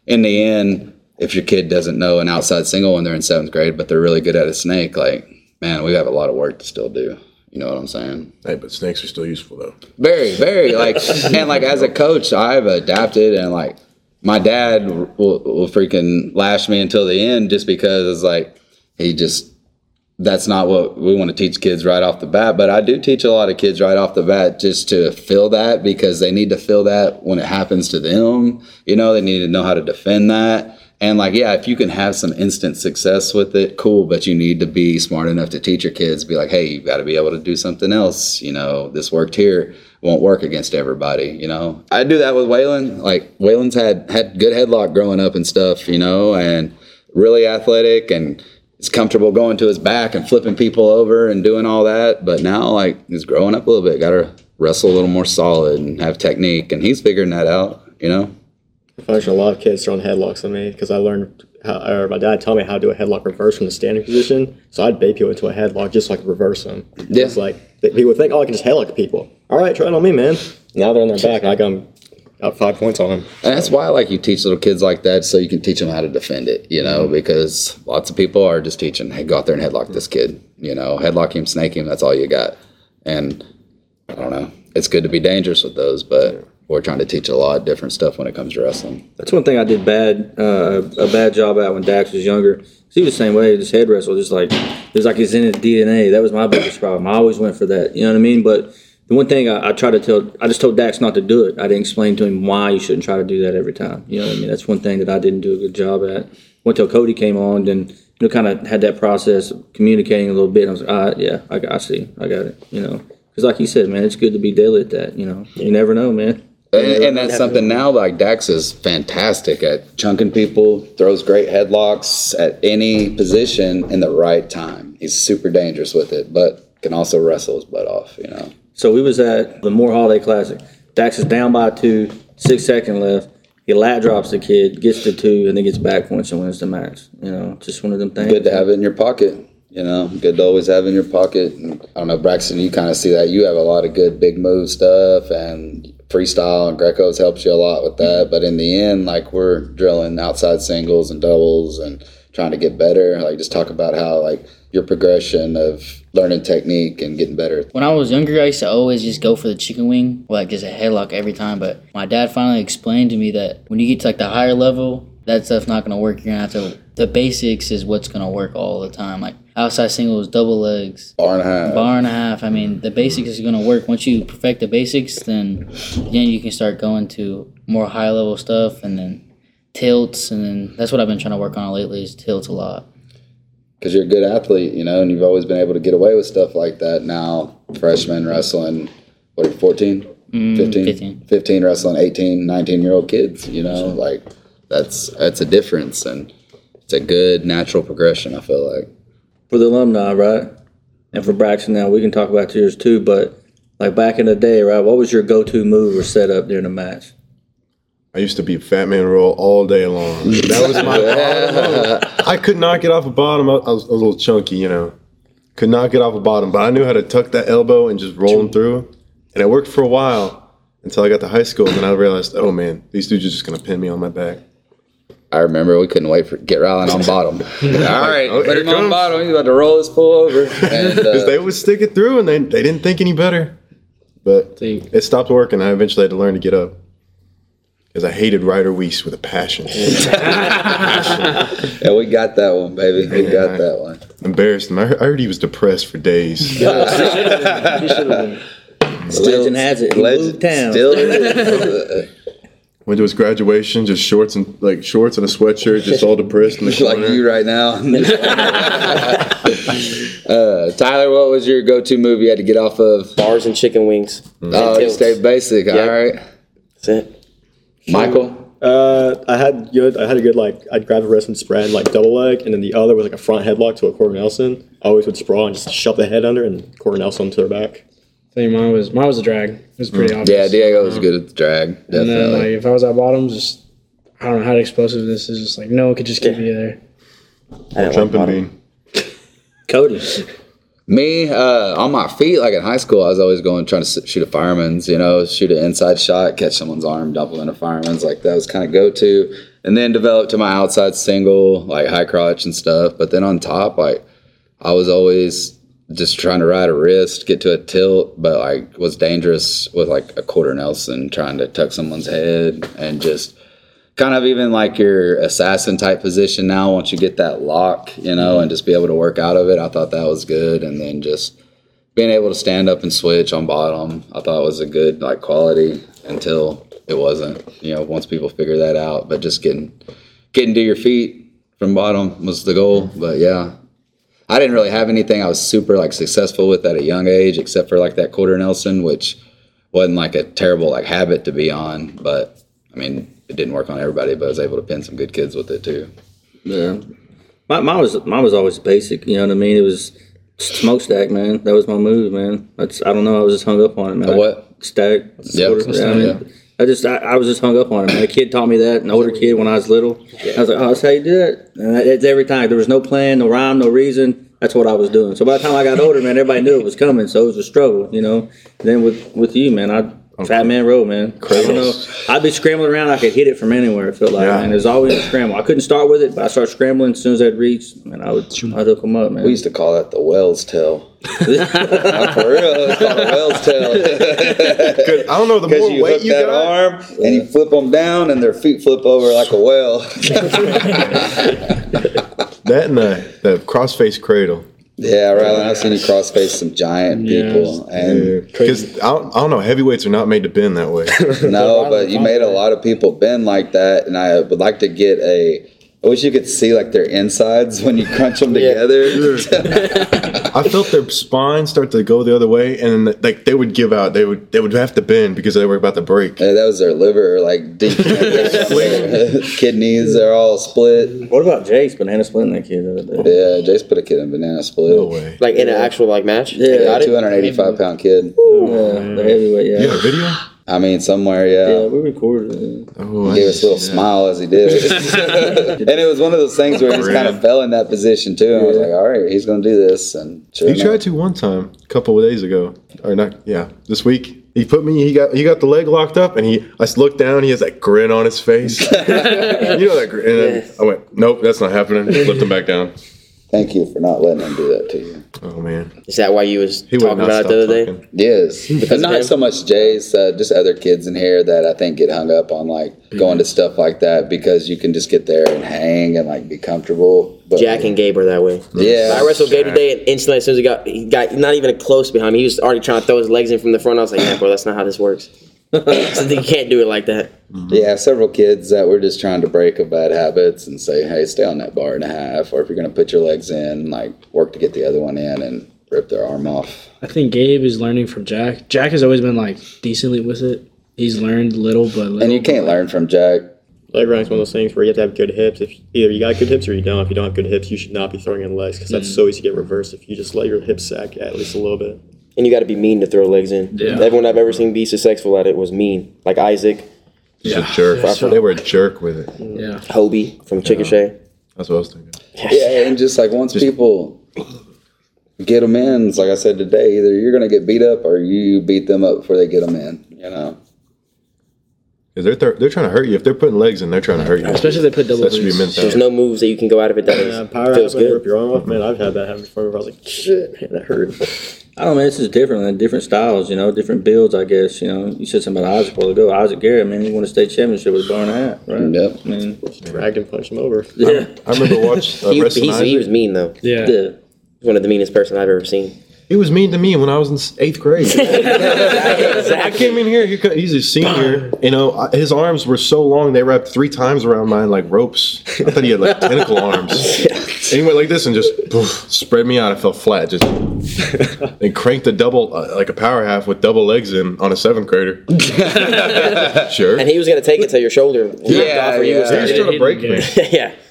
in the end, if your kid doesn't know an outside single when they're in seventh grade, but they're really good at a snake, like, man, we have a lot of work to still do. You know what I'm saying? Hey, but snakes are still useful though. Very, very like, and like as a coach, I've adapted and like my dad will, will freaking lash me until the end just because it's like he just that's not what we want to teach kids right off the bat. But I do teach a lot of kids right off the bat just to feel that because they need to feel that when it happens to them. You know, they need to know how to defend that. And like, yeah, if you can have some instant success with it, cool. But you need to be smart enough to teach your kids, be like, hey, you've got to be able to do something else. You know, this worked here, won't work against everybody. You know, I do that with Waylon. Like Waylon's had had good headlock growing up and stuff. You know, and really athletic and is comfortable going to his back and flipping people over and doing all that. But now, like, he's growing up a little bit. Got to wrestle a little more solid and have technique, and he's figuring that out. You know. Find a lot of kids throwing headlocks on me because I learned how, or my dad taught me how to do a headlock reverse from the standing position. So I'd bait people into a headlock just could reverse them. Yeah. It's like people would think, oh, I can just headlock people. All right, try it on me, man. Now they're on their back, and I got out five points on them. And that's why, I like, you teach little kids like that so you can teach them how to defend it, you know, because lots of people are just teaching, hey, go out there and headlock this kid, you know, headlock him, snake him, that's all you got. And I don't know, it's good to be dangerous with those, but we're trying to teach a lot of different stuff when it comes to wrestling. That's one thing I did bad, uh, a bad job at when Dax was younger. He was the same way, just head wrestle, just like it was like it's in his DNA. That was my biggest problem. I always went for that. You know what I mean? But the one thing I, I to tell, I just told Dax not to do it. I didn't explain to him why you shouldn't try to do that every time. You know what I mean? That's one thing that I didn't do a good job at. Went till Cody came on, then you know, kind of had that process of communicating a little bit. I was like, yeah, I, I see, I got it. You know, because like you said, man, it's good to be daily at that. You know, you never know, man. And, and that's something now like Dax is fantastic at chunking people, throws great headlocks at any position in the right time. He's super dangerous with it, but can also wrestle his butt off, you know. So we was at the Moore Holiday Classic. Dax is down by two, six second left. He lat drops the kid, gets to two, and then gets back points and wins the match. You know, just one of them things. Good to have it in your pocket. You know, good to always have in your pocket. And I don't know, Braxten, you kind of see that. You have a lot of good big move stuff and freestyle, and Greco's helps you a lot with that. Mm-hmm. But in the end, like we're drilling outside singles and doubles and trying to get better. Like just talk about how like your progression of learning technique and getting better. When I was younger, I used to always just go for the chicken wing, like just a headlock every time. But my dad finally explained to me that when you get to like the higher level, that stuff's not gonna work. You're gonna have to. The basics is what's gonna work all the time. Like outside singles, double legs, Bar and a half. bar and a half. I mean, the basics is gonna work. Once you perfect the basics, then then you can start going to more high level stuff, and then tilts, and then that's what I've been trying to work on lately is tilts a lot. because you're a good athlete, you know, and you've always been able to get away with stuff like that. Now, freshman wrestling, what are you, 14? Mm, 15, 15. 15 wrestling 18, 19 year old kids. You know, like that's that's a difference, and it's a good natural progression. I feel like. For the alumni, right? And for Braxten now, we can talk about yours too, but like back in the day, right? What was your go-to move or setup during a match? I used to be fat man roll all day long. That was my. I could not get off a bottom. I was, a little chunky, you know. Could not get off a bottom, but I knew how to tuck that elbow and just roll them through. And it worked for a while until I got to high school. And then I realized, oh man, these dudes are just going to pin me on my back. I remember we couldn't wait for get Rylan on bottom. All right, oh, put him it on bottom. He's about to roll his pull over. Because uh, they would stick it through and they, they didn't think any better. But See. it stopped working. I eventually had to learn to get up. Because I hated Ryder Weiss with a passion. yeah, we got that one, baby. We got Yeah. that one. Embarrassed him. I heard, he was depressed for days. He should have been. Legend has it, he moved town. Still, Went to his graduation, just shorts and like shorts and a sweatshirt, just all depressed in the corner. like you right now. uh, Tyler, what was your go-to move you had to get off of? Bars and chicken wings. And Oh, you tilts. stayed basic. Yeah. All right, That's it. Michael. Uh, I had good. I had a good like. I'd grab a and spread like double leg, and then the other was like a front headlock to a quarter Nelson. I always would sprawl and just shove the head under and quarter Nelson to their back. I think mine was mine was a drag. It was pretty obvious. Yeah, Diego was good at the drag. And then like if I was at bottom, just I don't know how explosive this is. Just like no one could just keep Yeah. you there. I didn't like Jumping bean. Cody. Me, uh, on my feet, like in high school, I was always going trying to shoot a fireman's, you know, shoot an inside shot, catch someone's arm, double in a fireman's. Like that was kind of go to. And then developed to my outside single, like high crotch and stuff. But then on top, like I was always just trying to ride a wrist, get to a tilt, but like was dangerous with like a quarter Nelson, trying to tuck someone's head and just kind of even like your assassin type position now once you get that lock, you know, and just be able to work out of it. I thought that was good. And then just being able to stand up and switch on bottom, I thought was a good like quality until it wasn't. You know, once people figure that out. But just getting getting to your feet from bottom was the goal. But yeah. I didn't really have anything I was super like successful with at a young age, except for like that quarter Nelson, which wasn't like a terrible like habit to be on. But I mean, it didn't work on everybody, but I was able to pin some good kids with it too. Yeah. My, mine was mine was always basic. You know what I mean? It was smokestack, man. That was my move, man. That's I don't know. I was just hung up on it, man. A what? Stack. Yeah, Sort of, stack, I mean, yeah. I just I, I was just hung up on it. A kid taught me that. An older kid when I was little. I was like, oh, that's how you do it. And that- it's every time. There was no plan, no rhyme, no reason. That's what I was doing. So by the time I got older, man, everybody knew it was coming. So it was a struggle, you know. then with with you, man, I. Fat man row, man. I don't know. I'd be scrambling around. I could hit it from anywhere. It felt like, Yeah. man. There's always a scramble. I couldn't start with it, but I started scrambling as soon as I'd reach, and I would, I'd hook them up, man. We used to call that the Wells tail. For real, it's called a whale's tail. 'Cause I don't know, the Because more you weight hook you that got, arm and you flip them down, and their feet flip over like a whale. that and the, the crossface cradle. Yeah, Rylan, I've seen you crossface some giant people, and Because I, don't- I don't know, heavyweights are not made to bend that way. No, but you made a lot of people bend like that, and I would like to get a. I wish you could see like their insides when you crunch them together. I felt their spine start to go the other way, and then, like they would give out. They would they would have to bend because they were about to break. Yeah, that was their liver, like deep kidneys. They're all split. What about Jace banana splitting that kid the other day? Yeah, Jace put a kid in banana split. No way. Like in an actual like match. Yeah, Yeah, Got it? two hundred eighty-five pound kid. Yeah, the heavyweight. Yeah, You a video? I mean, somewhere, yeah, yeah. we recorded it. Oh, I Gave us a little see that. smile as he did it, and it was one of those things where he just kind of fell in that position too. And I was like, "All right, he's going to do this." And sure He enough, tried to one time, a couple of days ago, or not? Yeah, this week. He put me. He got he got the leg locked up, and he. I looked down. He has that grin on his face. you know that grin. And then I went, nope, that's not happening. Flipped him back down. Thank you for not letting him do that to you. Oh man, Is that why you was he talking about it the other day? Yes, because of not so much Jay's, uh, just other kids in here that I think get hung up on like going to stuff like that because you can just get there and hang and like be comfortable. But Jack and Gabe are that way. yeah, I wrestled Gabe today, and instantly, as soon as he got, he got not even a close behind me. He was already trying to throw his legs in from the front. I was like, "Yeah, bro, that's not how this works. So you can't do it like that." yeah, several kids that were just trying to break of bad habits and say, hey, stay on that bar and a half, or if you're gonna put your legs in, like work to get the other one in and rip their arm off. I think Gabe is learning from Jack. Jack has always been like decently with it. He's learned little, but little. And you can't learn from Jack. Leg rank's one of those things where you have to have good hips. If either you got good hips or you don't. If you don't have good hips, you should not be throwing in legs because that's Mm. so easy to get reversed if you just let your hips sag at least a little bit. And you got to be mean to throw legs in. Yeah. Everyone I've ever seen be successful at it was mean. Like Isaac, He's a jerk. They were a jerk with it. Yeah. Hobie from Chickasha. That's what I was thinking. Yeah, and just like once people get them in, it's like I said today, either you're gonna get beat up or you beat them up before they get them in. You know. 'Cause they're, they're they're trying to hurt you. If they're putting legs in, they're trying to hurt you. Especially if they put double that should be boots. meant There's no moves that you can go out of it that is, Yeah, power feels out, rip your arm off. Man, I've had that happen before. Where I was like, shit, man, that hurt. I don't know, man. It's just different, man. Different styles, you know, different builds, I guess. You know, you said something about Isaac a while ago. Isaac Garrett, man, he won a state championship with a Barn Hat, right? Yep. I mean, Dragged him, punched him over. yeah. I remember watching uh, He, wrestling. he's, he was mean though. Yeah. yeah. He's one of the meanest person I've ever seen. He was mean to me when I was in eighth grade. I came in here. He, he's a senior. You know, his arms were so long they wrapped three times around mine like ropes. I thought he had like tentacle arms. And he went like this and just poof, spread me out. I fell flat. Just and cranked a double uh, like a power half with double legs in on a seventh grader. sure. And he was gonna take it to your shoulder. Yeah, off or you yeah. He was starting. trying to break me. yeah.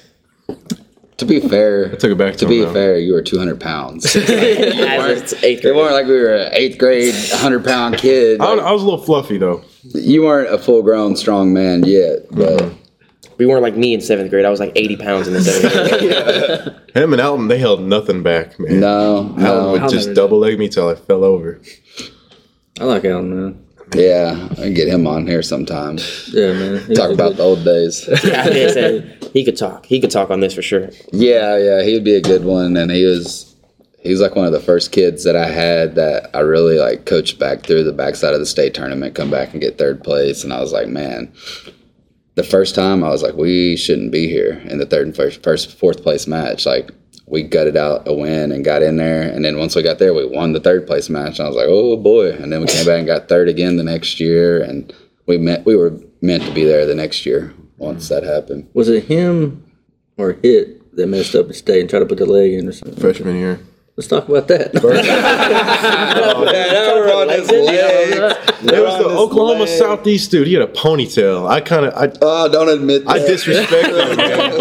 To be fair, I took it back to, to be him, though. fair, you were 200 pounds. As it's eighth It grade. weren't like we were an eighth grade, 100 pound kid. I, Like, I was a little fluffy though. you weren't a full grown strong man yet, but mm-hmm. We weren't like me in seventh grade. I was like 80 pounds in the seventh grade. Him and Alton, they held nothing back, man. no, Alton no. would I'll just double leg me till I fell over. I like Allen, man. Yeah, I can get him on here sometime. Yeah, man. Talk about the old days. yeah, I he could talk. He could talk on this for sure. Yeah, yeah, he'd be a good one, and he was he was like one of the first kids that I had that I really like coached back through the backside of the state tournament, come back and get third place, and I was like, man, the first time I was like, we shouldn't be here in the third and first, first fourth place match, like. We gutted out a win and got in there, and then once we got there, we won the third place match. And I was like, "Oh boy!" And then we came back and got third again the next year, and we met. We were meant to be there the next year once that happened. Was it him or Hitt that messed up at state and tried to put the leg in or something? Freshman year. Let's talk about that. It was the Oklahoma Southeast dude. He had a ponytail. I kind of, I, Oh, don't admit I disrespect him, man.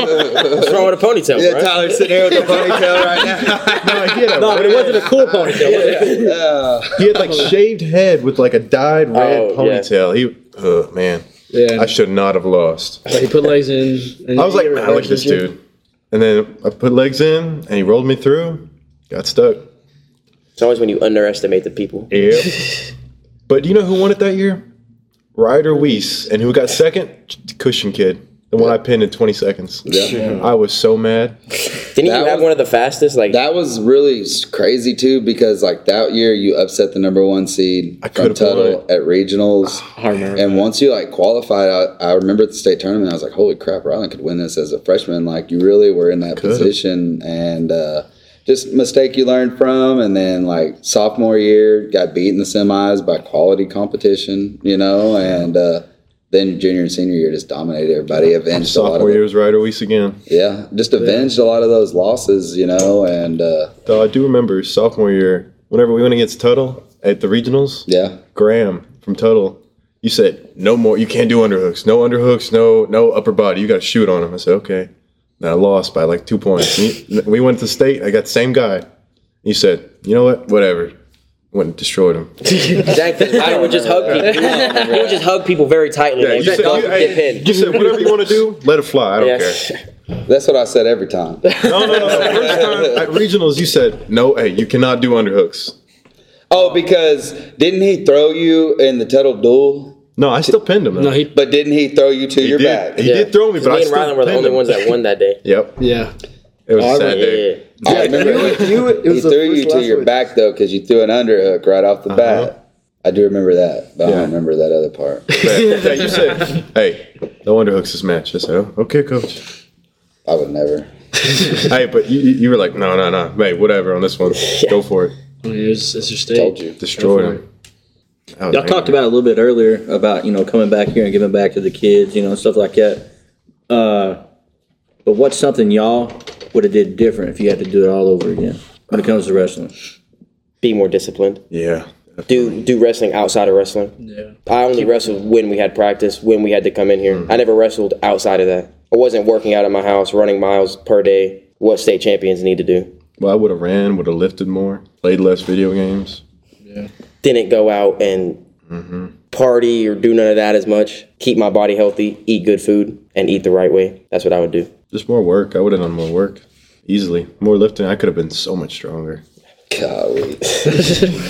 What's wrong with a ponytail, Yeah, bro? Tyler's sitting here with a ponytail right now. No, he had a no, but it wasn't a cool ponytail. Yeah. He had like shaved head with like a dyed red Oh, yeah. ponytail. He, oh man, Yeah. I should not have lost. But he put legs in. And I was like, man, I like this dude. And then I put legs in, and he rolled me through. Got stuck. It's always when you underestimate the people. Yep. but do you know who won it that year? Ryder Weiss. And who got second? Cushing Kid. The one I pinned in 20 seconds. Yeah. I was so mad. Didn't That you have was- one of the fastest? Like That was really crazy too because like that year you upset the number one seed I from could've won Tuttle at regionals. I remember. And once you like qualified, I, I remember at the state tournament, I was like, "Holy crap, Rylan could win this as a freshman!" Like you really were in that Could've. position, and uh, just mistake you learned from. And then like sophomore year, got beat in the semis by quality competition, you know, and uh, then junior and senior year just dominated everybody. Avenged a lot of Sophomore year was Ryder Weiss again. yeah, just avenged a lot of those losses, you know, and uh, Though I do remember sophomore year, whenever we went against Tuttle at the regionals, yeah. Graham from Tuttle, you said no more. You can't do underhooks. No underhooks. No no upper body. You got to shoot on him. I said okay. And I lost by like two points. We went to state. I got the same guy. He said you know what? Whatever. Went and destroyed him. Jack Ryder would just hug people. He would just hug people very tightly. Yeah, you, said, you, hey, you said whatever you want to do. Let it fly. I don't Yeah. care. That's what I said every time. No no no. First time at regionals, you said no. Hey, you cannot do underhooks. Oh, because didn't he throw you in the Tuttle duel? No, I still pinned him. though. No, he. But didn't he throw you to He your did. back? He did throw me, but I me and still Rylan were the only him. ones that won that day. Yep. Yeah. It was a sad day. Yeah. I remember you- it he was the threw you to your one. back though, because you threw an underhook right off the Uh-huh. bat. I do remember that, but I don't remember that other part. yeah, you said, "Hey, no underhooks this match." I said, oh, "Okay, coach." I would never. hey, but you, you were like, "No, no, no, hey, whatever on this one. Go for it." I mean, it's, it's your state. Told you. Destroyed Go for him. I Y'all angry. talked about it a little bit earlier about you know coming back here and giving back to the kids, you know, stuff like that. Uh, but what's something y'all would have did different if you had to do it all over again when it comes to wrestling? be more disciplined. Yeah. Do do wrestling outside of wrestling. Yeah. I only wrestled when we had practice, when we had to come in here. I never wrestled outside of that. I wasn't working out of my house, running miles per day. What state champions need to do. Well, I would have ran, would have lifted more, played less video games. Didn't go out and mm-hmm. party or do none of that as much. Keep my body healthy, eat good food, and eat the right way. That's what I would do. Just more work. I would have done more work. Easily. More lifting. I could have been so much stronger. Golly.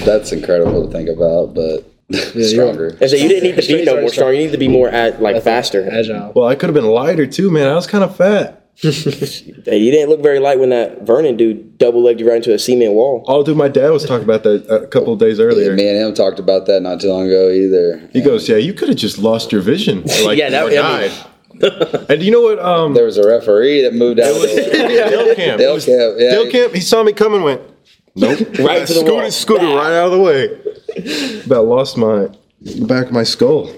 That's incredible to think about, but stronger. And so you didn't need to be no more strong. You need to be more at like faster. Agile. Well, I could have been lighter too, man. I was kind of fat. Hey, you didn't look very light when that Vernon dude double legged you right into a cement wall. Oh, dude, my dad was talking about that a couple of days earlier. Me and him talked about that not too long ago either. He goes, "Yeah, you could have just lost your vision, like, Yeah, that- or I mean- died." and you know what? Um, There was a referee that moved out. Dale Camp. Dale Camp, yeah. Dale Camp. He saw me coming, went nope, Right to the scooted, wall. scooted right out of the way. About lost my the back of my skull.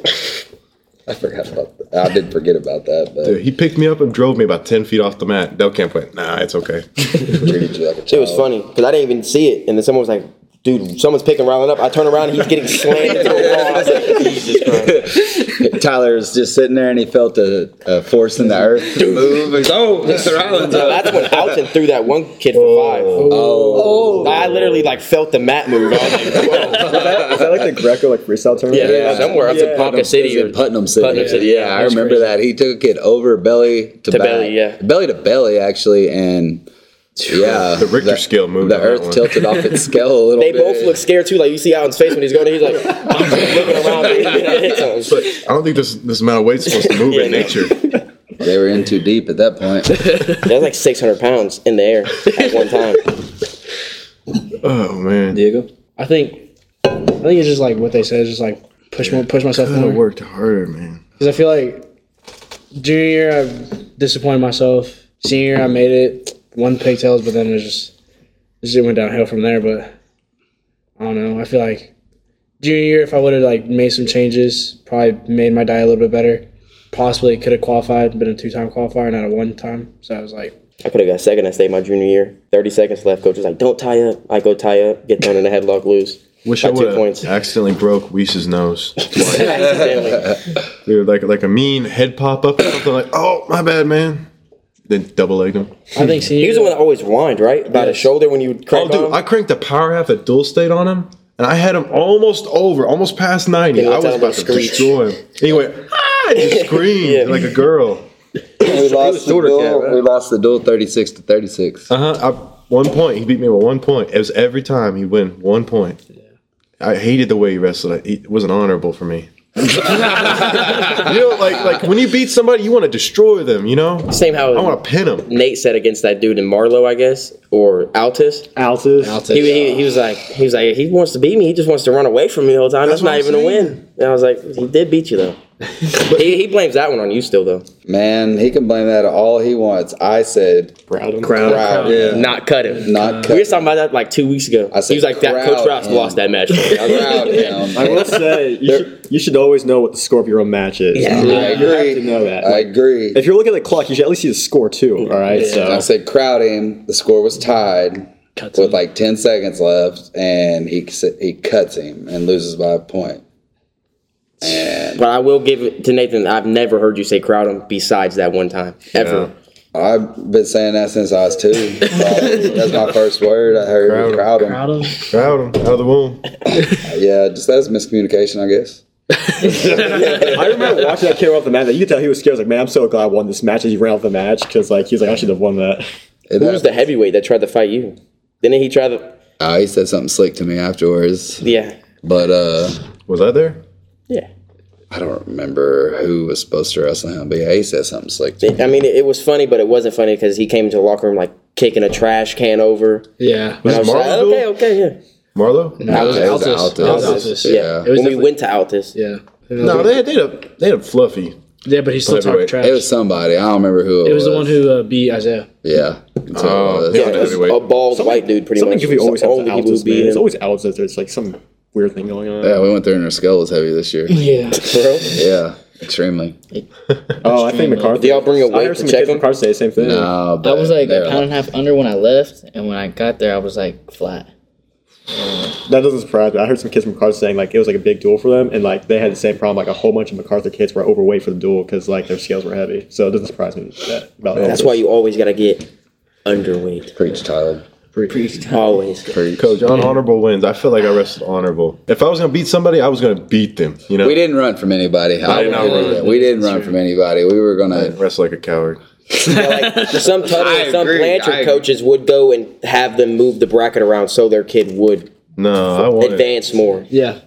I forgot about that. I did forget about that, but Dude, he picked me up and drove me about ten feet off the mat. Dale Camp went, "Nah, it's okay." treated you like a It was funny because I didn't even see it, and then someone was like, "Dude, someone's picking Rylan up." I turn around, and he's getting slammed into a wall. I was like, "Jesus Christ!" Tyler was just sitting there and he felt a, a force in the earth to move. He's, oh, Mr. Rollins. No, that's when Alton threw that one kid for five. Oh, oh. I literally like felt the mat move. I was like, "Whoa." Is that like the Greco like freestyle tournament? Yeah, somewhere up in Ponca City or Putnam City. Putnam City, Yeah, yeah. I remember that. He took a kid over belly to, To back. belly, yeah. belly to belly actually, and yeah, The Richter scale moved The earth tilted off its scale a little bit. They bit. both look scared too. Like you see Alton's face when he's going, he's like I'm looking around. He's gonna hit something. I don't think this this amount of weight's supposed to move Yeah, in no. nature. They were in too deep at that point. That was like 600 pounds in the air at one time. Oh man, Diego. I think I think it's just like what they said. It's just like push more, push myself could have more. worked harder, man. Because I feel like junior year I disappointed myself. Senior year I made it, won pigtails, but then it just it just went downhill from there. But I don't know. I feel like junior year if I would have like made some changes, probably made my diet a little bit better. Possibly could have qualified, been a two time qualifier, not a one time. So I was like, I could have got second I stayed my junior year. 30 seconds left. Coach was like, don't tie up. I go tie up, get thrown in the headlock, lose. Wish By I would accidentally broke Weiss's nose. Accidentally. Dude, like like a mean head pop up or something like, oh my bad, man. Then double legged him. I think senior He was the one that always whined, right? About his shoulder when you would Oh, dude, on. I cranked the power half at dual state on him, and I had him almost over, almost past ninety. He I let was out a about to screech. destroy him. Anyway, he ah, and just screamed Yeah. like a girl. we lost the shorter duel. cat, right? We lost the duel, thirty-six to thirty-six. Uh huh. One point. He beat me with one point. It was every time he'd win one point. I hated the way he wrestled. It wasn't honorable for me. you know, like like when you beat somebody, you want to destroy them. You know, Same how I want to pin them. Nate said against that dude in Marlow, I guess, or Altus. Altus. He, he, he was like, he was like, he wants to beat me. He just wants to run away from me the whole time. That's, That's not I'm even a win. And I was like, he did beat you though. He, he blames that one on you still though. Man, he can blame that all he wants. I said Crowd him. crowd, Yeah. Not cut him. not uh, cut him. We were talking about that like two weeks ago. I said he was like, that Coach Ross him. lost that match. Crowd him. I will say you should, you should always know what the score of your own match is. Yeah. You I have agree. to know that. I agree. if you're looking at the clock, you should at least see the score too. All right. I So said crowd him. The score was tied Cuts with him. like ten seconds left, and he he cuts him and loses by a point. And but I will give it to Nathan. I've never heard you say crowd him besides that one time ever. I've been saying that since I was two. That's my first word. I heard Crowd him. crowd him. Crowd him out of the womb. Yeah, just that's miscommunication, I guess. I remember watching that kid run off the mat. You could tell he was scared. I was like, man, I'm so glad I won this match. As he ran off the match because like he was like, I should have won that. It Who was the heavyweight that tried to fight you? Didn't he try to? Uh, he said something slick to me afterwards, Yeah. but uh, Was I there? Yeah. I don't remember who was supposed to wrestle him. But yeah, he said something slick. To me. I mean, it, it was funny, but it wasn't funny because he came into the locker room like kicking a trash can over. Yeah. Was I it was like, okay, okay, yeah. Marlow? No, it was it was Altus. Altus. Was Altus. Altus. Yeah. It was when we went to Altus. Yeah. No, they had, they had a they had a fluffy. Yeah, but he still talked Heavyweight. trash. It was somebody. I don't remember who it, It was the one who uh, beat Isaiah. Yeah. That's who Oh, was. yeah. Yeah, it was Heavyweight. a bald white dude, pretty Something much. goofy always Only happens people to Altus, man. It's always Altus. There's like some weird thing going on. Yeah, we went there and our skull was heavy this year. Yeah. Bro. Yeah, extremely. Oh, I think McCarthy. Do y'all bring a I weight heard to some check kids from? McCarthy say the same thing. No, I but was like they're a pound and a half under when I left, and when I got there, I was like flat. That doesn't surprise me. I heard some kids from MacArthur saying like it was like a big duel for them, and like they had the same problem. Like a whole bunch of MacArthur kids were overweight for the duel because like their scales were heavy. So it doesn't surprise me that about That's why you always gotta get underweight. Preach, Tyler. Always. Preach. Coach, unhonorable wins. I feel like I wrestled honorable. If I was gonna beat somebody, I was gonna beat them. You know, We didn't run from anybody. I did not run. that. We didn't run from anybody. We were gonna. didn't wrestle like a coward. like some Tuttle some agree, Blanchard coaches would go and have them move the bracket around so their kid would No, I advance more. Yeah.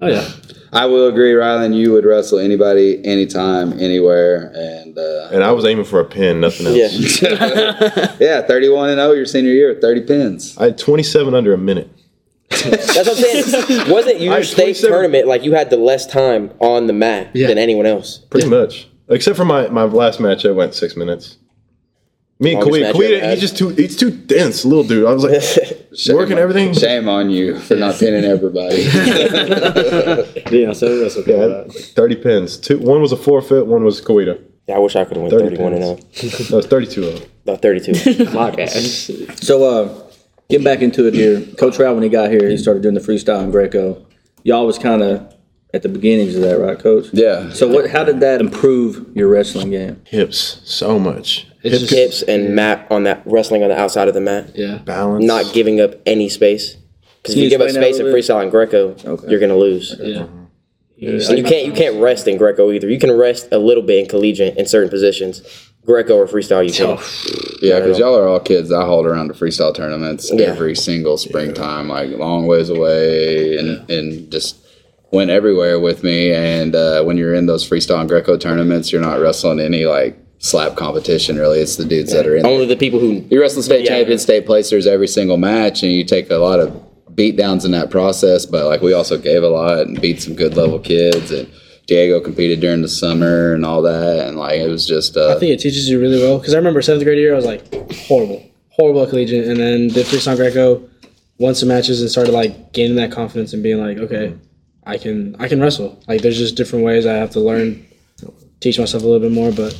Oh yeah. I will agree, Rylan. You would wrestle anybody, anytime, anywhere, and uh, And I was aiming for a pin, nothing else. Yeah. yeah, thirty-one and zero your senior year, thirty pins. I had 27 under a minute. That's what I'm saying. Wasn't your state tournament like you had the less time on the mat Yeah. than anyone else? Pretty much. Except for my, my last match, I went six minutes. Me and Longest Kawhi, match you ever Kawhi, he's just too he's too dense, little dude. I was like working everything. Shame on you for not pinning everybody. Yeah, so that's okay. Yeah, I with had that. 30 pins. Two, one was a forfeit, one was Kawita. Yeah, I wish I could have went 30 31 and 0. pins. No, it's 32 of them. No, 32. My bad. So, uh, getting back into it here, Coach Rowell, when he got here, he started doing the freestyle and Greco. Y'all was kind of at the beginnings of that, right, Coach? yeah. So, what? How did that improve your wrestling game? Hips, so much. It's Hips, just- Hips and mat on that wrestling on the outside of the mat. Yeah. balance. Not giving up any space. Because if you you give up explain that a space in freestyle and Greco, Okay. you're gonna lose. Yeah. And you can't you can't rest in Greco either. You can rest a little bit in collegiate in certain positions. Greco or freestyle, you can. Yeah, because y'all are all kids. I hauled around to freestyle tournaments Yeah. every single springtime, like long ways away, and and just went everywhere with me. And uh, when you're in those freestyle and Greco tournaments, you're not wrestling any like slap competition. Really, it's the dudes that are in. Only the people who You wrestle state Yeah. champions, state placers every single match, and you take a lot of beat downs in that process. But like we also gave a lot and beat some good level kids. And Diego competed during the summer and all that, and like it was just. Uh, I think it teaches you really well because I remember seventh grade year I was like horrible, horrible at collegiate, and then did freestyle Greco, won some matches and started like gaining that confidence and being like, okay, I can I can wrestle. Like there's just different ways I have to learn, teach myself a little bit more. But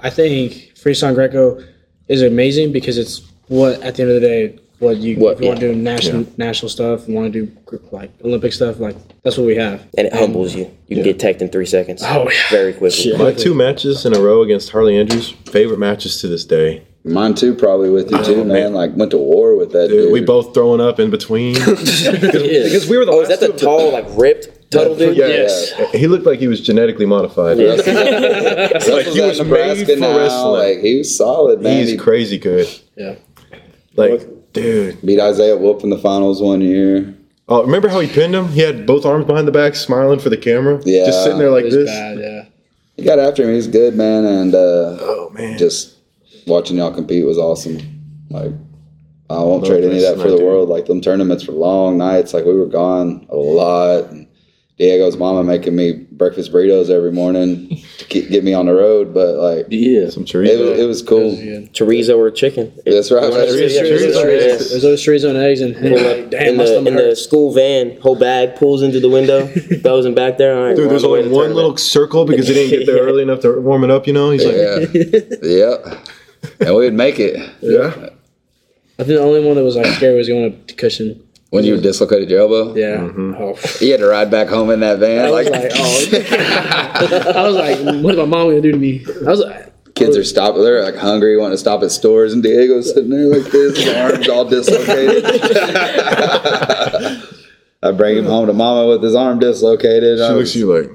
I think freestyle Greco is amazing because it's what at the end of the day what you, What- if you want to do national national stuff, you want to do like Olympic stuff, like that's what we have. and it humbles you. You can get teched in three seconds. Oh, yeah. Very quickly. My two matches in a row against Harley Andrews, favorite matches to this day. Mine too, probably with you too, Oh, man. man. Like went to war with that Dude, dude. we both throwing up in between. Because we were the Oh, is that the two tall, like ripped Tuttle dude? Yeah, Yes. he looked like he was genetically modified. Wrestles like he was Nebraska made for now. wrestling. Like he was solid, man. He's he crazy good. Yeah. Like, dude. beat Isaiah Wolf in the finals one year. Oh, remember how he pinned him? He had both arms behind the back, smiling for the camera. Yeah. just sitting there like It was this. bad, yeah. He got after him. He's good, man. And uh, Oh man, just watching y'all compete was awesome. Like I won't Love trade any of that for the dude. world. Like them tournaments were long nights. Like we were gone a lot. And Diego's mama making me breakfast burritos every morning to keep, get me on the road. But like Yeah. some it chorizo. was, it was cool. Chorizo or chicken. That's right. Chorizo, Chorizo, chorizo, chorizo, chorizo. There's always chorizo and eggs, and and damn, in the in the school van, whole bag pulls into the window, throws him back there. All right, Dude, there's on the only one tournament. little circle because he didn't get there Yeah. early enough to warm it up. You know, he's like, Yeah. yeah. And we would make it. yeah. I think the only one that was like scary was going up to Cushing. When you dislocated your elbow? Yeah. Mm-hmm. Oh. You had to ride back home in that van. I was Like, like, oh. I was like, what is my mom gonna do to me? I was like, kids are stopping. They're like hungry, wanting to stop at stores, and Diego's sitting there like this, his arms all dislocated. I bring him home to mama with his arm dislocated. She I looks was- at you like,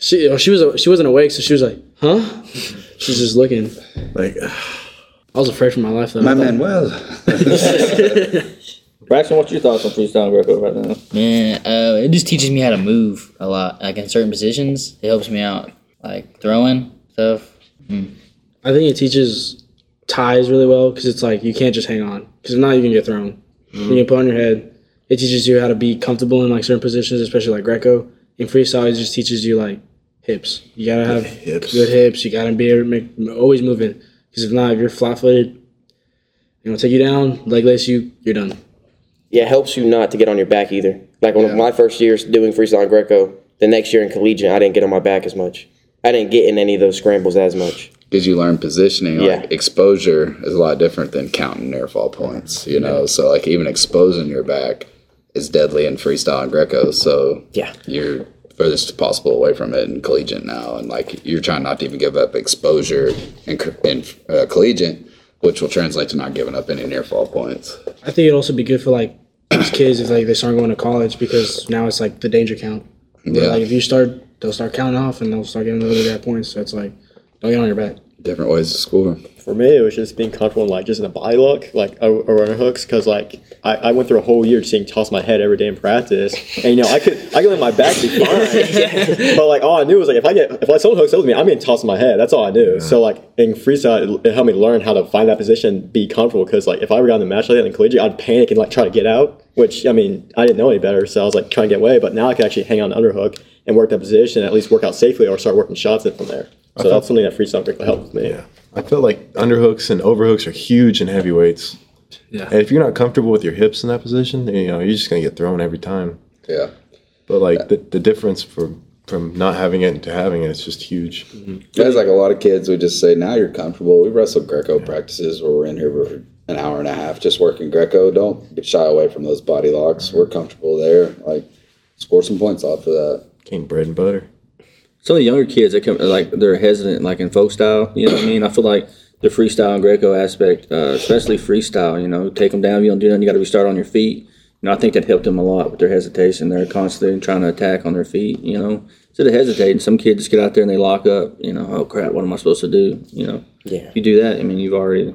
she oh, she was she wasn't awake, so she was like, huh? She's just looking. like, I was afraid for my life though. my man, well, Braxten, what's your thoughts on freestyle and Greco right now? Man, uh, it just teaches me how to move a lot. Like in certain positions, it helps me out. Like throwing stuff. I think it teaches ties really well because it's like you can't just hang on because if not, you can get thrown. You can put on your head. It teaches you how to be comfortable in like certain positions, especially like Greco. In freestyle, it just teaches you like hips. You gotta have hips. good hips. You gotta be able to make always moving because if not, if you're flat footed, you know, take you down, leg lace you, you're done. Yeah, it helps you not to get on your back either. Like one of my first years doing freestyle Greco, the next year in collegiate, I didn't get on my back as much. I didn't get in any of those scrambles as much. because you learn positioning. Yeah. Like exposure is a lot different than counting airfall points. You know, so like even exposing your back is deadly in freestyle and Greco. So Yeah. you're furthest possible away from it in collegiate now, and like you're trying not to even give up exposure in, in uh, collegiate, which will translate to not giving up any near fall points. I think it'd also be good for like these kids if like they start going to college because now it's like the danger count. But, Yeah. Like if you start, they'll start counting off and they'll start getting really bad points. So it's like, don't get on your back. Different ways to score. For me, it was just being comfortable in like just in a body look, like a, a runner hooks, because like I, I went through a whole year seeing toss my head every day in practice, and you know I could I could let my back be fine, but like all I knew was like if I get if like someone hooks up with me, I'm getting tossed my head. That's all I knew. So like in freestyle, it, it helped me learn how to find that position, be comfortable, because like if I were got in the match like that in collegiate, I'd panic and like try to get out, which I mean I didn't know any better, so I was like trying to get away, but now I can actually hang on the underhook and work that position, and at least work out safely, or start working shots in from there. So that's something that freestyle really helped with me. Yeah. I felt like underhooks and overhooks are huge in heavyweights. Yeah. And if you're not comfortable with your hips in that position, you know, you're just gonna get thrown every time. Yeah. But like the, the difference from from not having it to having it is just huge. Mm-hmm. There's like a lot of kids we just say, now you're comfortable. We wrestle Greco practices where we're in here for an hour and a half just working Greco. Don't shy away from those body locks. We're comfortable there. Like, score some points off of that. Came bread and butter. Some of the younger kids that come like they're hesitant like in folk style you know what i mean? I feel like the freestyle and greco aspect uh, especially freestyle you know take them down if you don't do nothing you got to restart on your feet. You know i think that helped them a lot with their hesitation. They're constantly trying to attack on their feet you know? Instead of hesitating some kids just get out there and they lock up you know oh crap what am i supposed to do? You know? Yeah. if you do that i mean you've already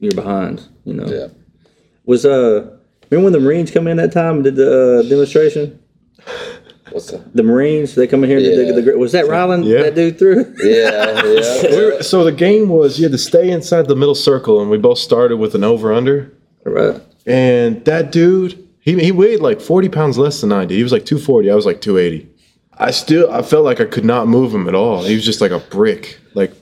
you're behind you know? Yeah. was uh remember when the marines come in that time and did the uh, demonstration What's that? the marines they come in here Yeah. did the, the, was that rylan Yeah. that dude threw Yeah, yeah. So the game was you had to stay inside the middle circle, and we both started with an over under. right And that dude, he, he weighed like 40 pounds less than I did. He was like 240. I was like 280. I still, I felt like I could not move him at all. He was just like a brick, like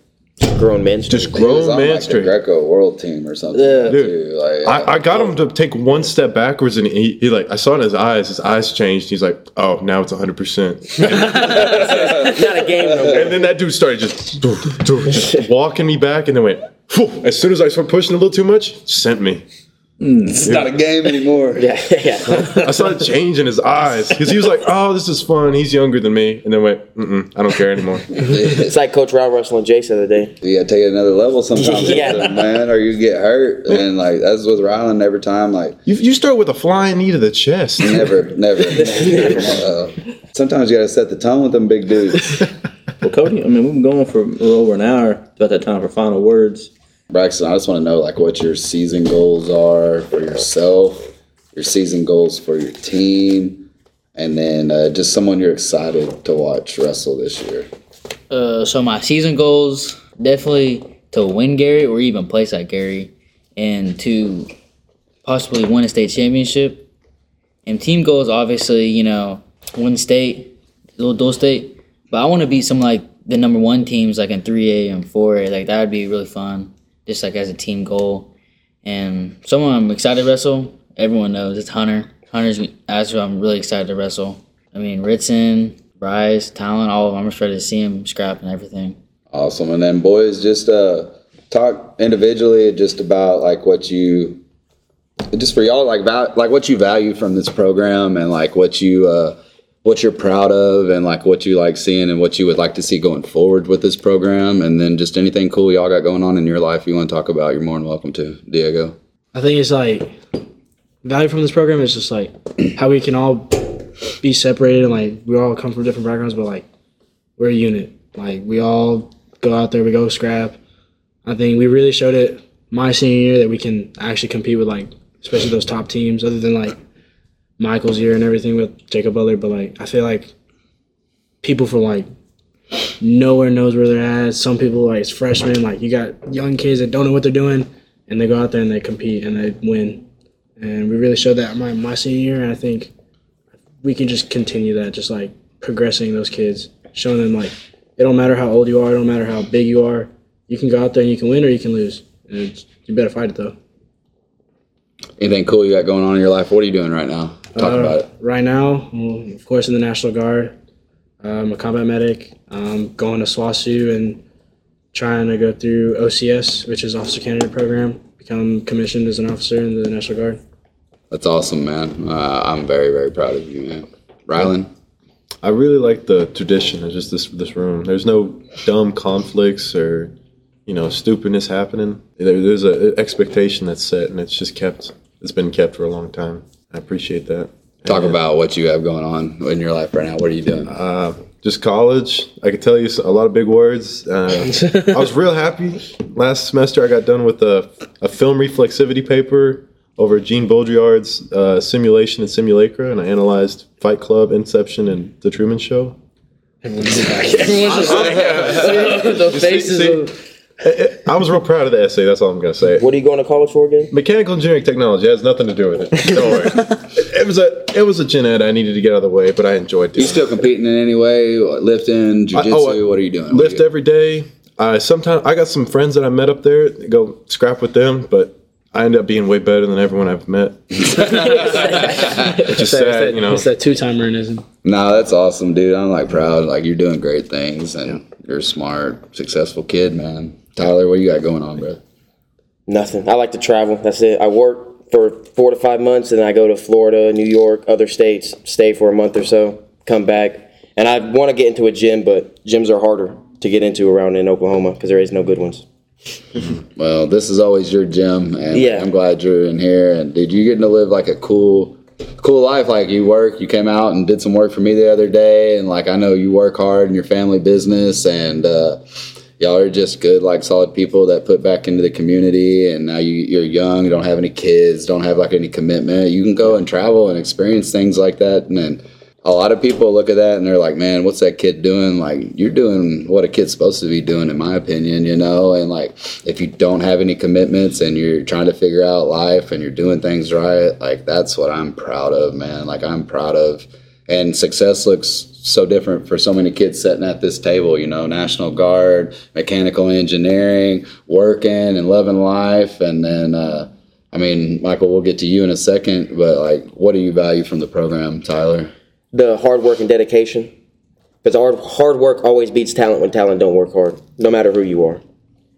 Grown men. just He was grown on man like the straight. Greco world team or something. Yeah. too. Like, I, I got him to take one step backwards, and he, he like I saw in his eyes, his eyes changed. He's like, "Oh, now it's 100." percent Not a game no more. And then that dude started just, just walking me back, and then went. Phew. As soon as I started pushing a little too much, sent me. It's not a game anymore. Yeah, yeah. I saw a change in his eyes because he was like, "Oh, this is fun. He's younger than me," and then went, Mm-mm, "I don't care anymore." It's like Coach Rob and Jace the other day. You gotta take it another level sometimes, Yeah. them, man, or you get hurt. And like that's with Rylan every time. Like You, you start with a flying knee to the chest. never, never. uh, sometimes you gotta set the tone with them big dudes. Well, Cody, I mean, we've been going for a little over an hour. It's about that time for final words. Braxten, I just want to know like what your season goals are for yourself, your season goals for your team, and then uh, just someone you're excited to watch wrestle this year. Uh, so my season goals definitely to win Gary or even place at Gary, and to possibly win a state championship. And team goals, obviously, you know, win state, dual state. But I want to beat some like the number one teams, like in three A and four A. Like that would be really fun, just like as a team goal. And someone I'm excited to wrestle. Everyone knows it's Hunter. Hunter's that's who I'm really excited to wrestle. I mean, Ritson, Bryce, Talon, all of them. I'm just ready to see him scrap and everything. Awesome. And then boys, just uh, talk individually just about like what you, just for y'all like val- like what you value from this program and like what you uh, what you're proud of and like what you like seeing and what you would like to see going forward with this program and then just anything cool y'all got going on in your life you want to talk about you're more than welcome to Diego. I think it's like value from this program is just like how we can all be separated and like we all come from different backgrounds, but like we're a unit. Like we all go out there, we go scrap. I think we really showed it my senior year that we can actually compete with like especially those top teams, other than like Michael's year and everything with Jacob Butler. But like I feel like people from like nowhere knows where they're at. Some people like freshmen, like you got young kids that don't know what they're doing and they go out there and they compete and they win. And we really showed that my, my senior year, and I think we can just continue that, just like progressing those kids, showing them like it don't matter how old you are, it don't matter how big you are, you can go out there and you can win or you can lose. And you better fight it though. Anything cool you got going on in your life? What are you doing right now? Talk Uh, about it. Right now, of course, in the National Guard, I'm a combat medic. I'm going to SWOSU and trying to go through OCS, which is Officer Candidate Program, become commissioned as an officer in the National Guard. That's awesome, man. Uh, I'm very, very proud of you, man. Rylan? I really like the tradition of just this this room. There's no dumb conflicts or you know stupidness happening. There, there's an expectation that's set, and it's just kept. It's been kept for a long time. I appreciate that. Talk And, about what you have going on in your life right now. What are you doing? uh, just college. I could tell you a lot of big words. Uh, I was real happy last semester. I got done with a, a film reflexivity paper over Gene Baudrillard's uh, simulation and simulacra, and I analyzed Fight Club, Inception, and The Truman Show. Everyone's just like the faces. see- of, I was real proud of the essay. That's all I'm gonna say. What are you going to college for again? Mechanical engineering technology has nothing to do with it. Don't worry. it was a it was a gen ed I needed to get out of the way, but I enjoyed doing it. you still it. competing in any way? Lifting, jujitsu? oh, what are you doing? Lift every day. I sometimes I got some friends that I met up there. Go scrap with them, but I end up being way better than everyone I've met. it's just sad, you know. It's that two timerism. No, that's awesome, dude. I'm like proud. Like you're doing great things, and you're a smart, successful kid, man. Tyler, what you got going on, bro? Nothing. I like to travel. That's it. I work for four to five months, and I go to Florida, New York, other states, stay for a month or so, come back. And I want to get into a gym, but gyms are harder to get into around in Oklahoma because there is no good ones. Well, this is always your gym, and Yeah. I'm glad you're in here. And did you get to live like a cool, cool life? Like you work, you came out and did some work for me the other day, and like I know you work hard in your family business, and uh, y'all are just good, like solid people that put back into the community. And now you, you're young, you don't have any kids, don't have like any commitment. You can go and travel and experience things like that, and then. A lot of people look at that and they're like, "Man, what's that kid doing?" Like, you're doing what a kid's supposed to be doing, in my opinion, you know. And like, if you don't have any commitments and you're trying to figure out life and you're doing things right, like that's what I'm proud of, man. Like, I'm proud of, and success looks so different for so many kids sitting at this table. You know, National Guard, mechanical engineering, working and loving life, and then. uh I mean, Michael, we'll get to you in a second, but like, what do you value from the program, Tyler? The hard work and dedication. Because hard, hard work always beats talent when talent don't work hard, no matter who you are.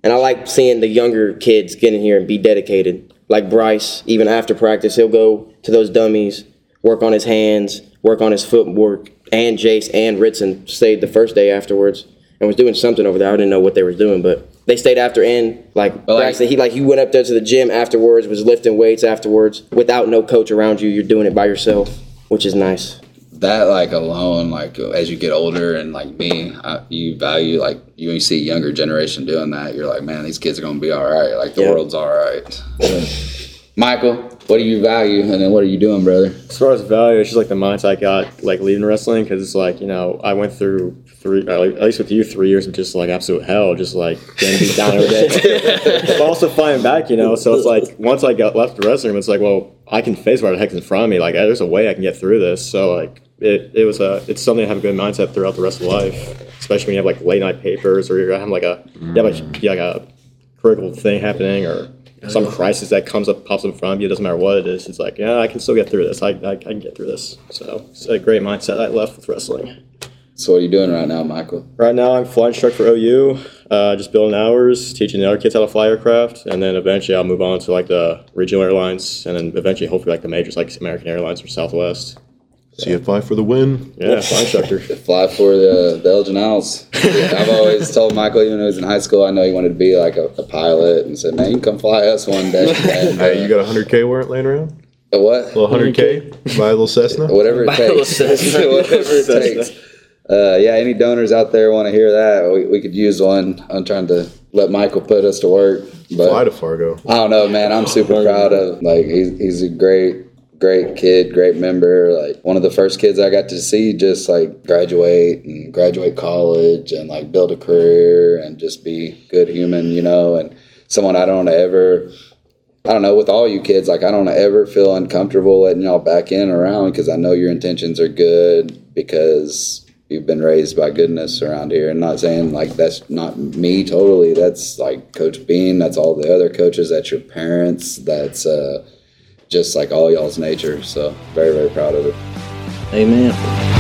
And I like seeing the younger kids get in here and be dedicated. Like Bryce, even after practice, he'll go to those dummies, work on his hands, work on his footwork. And Jace and Ritson stayed the first day afterwards and was doing something over there. I didn't know what they were doing, but they stayed after. And like like- he like he went up there to the gym afterwards, was lifting weights afterwards without no coach around you. You're doing it by yourself, which is nice. that like alone like as you get older and like me I, uh, you value like you, you see younger generation doing that you're like man these kids are gonna be all right like the Yeah. world's all right michael what do you value and then what are you doing brother As far as value, it's just like the mindset I got like leaving wrestling because it's like you know I went through three at least with you three years of just like absolute hell, just like getting beat down every day, but also fighting back, you know. So it's like once I got left the wrestling room, it's like well I can face what the heck's in front of me. Like there's a way I can get through this. So like it, it was a it's something to have a good mindset throughout the rest of life, especially when you have like late night papers or you're having like a you have like, you have like a critical thing happening or some crisis that comes up pops up in front of you. Doesn't matter what it is. It's like, yeah, I can still get through this. I, I, I can get through this. So it's a great mindset I left with wrestling. so what are you doing right now michael Right now, I'm flight instructor for OU, uh, just building hours, teaching the other kids how to fly aircraft, and then eventually I'll move on to like the regional airlines, and then eventually hopefully like the majors like American Airlines or Southwest. CFI for the win. Yeah, fly instructor. fly for the, the elgin owls i've always told michael even when he was in high school i know he wanted to be like a, a pilot and said man you can come fly us one day and, Hey, you got a hundred K warrant laying around? uh, what A little hundred K? Buy a little Cessna? whatever it takes. whatever it takes. Uh, yeah, any donors out there want to hear that? We, we could use one. I'm trying to let Michael put us to work, but Fly to Fargo. I don't know, man. I'm super proud of like he's he's a great great kid, great member. Like one of the first kids I got to see just like graduate and graduate college and like build a career and just be good human, you know, and someone I don't ever I don't know, with all you kids, like I don't ever feel uncomfortable letting y'all back in around because I know your intentions are good because you've been raised by goodness around here. And not saying like that's not me totally. That's like Coach Bean, that's all the other coaches, that's your parents, that's uh just like all y'all's nature. So very, very proud of it. Amen.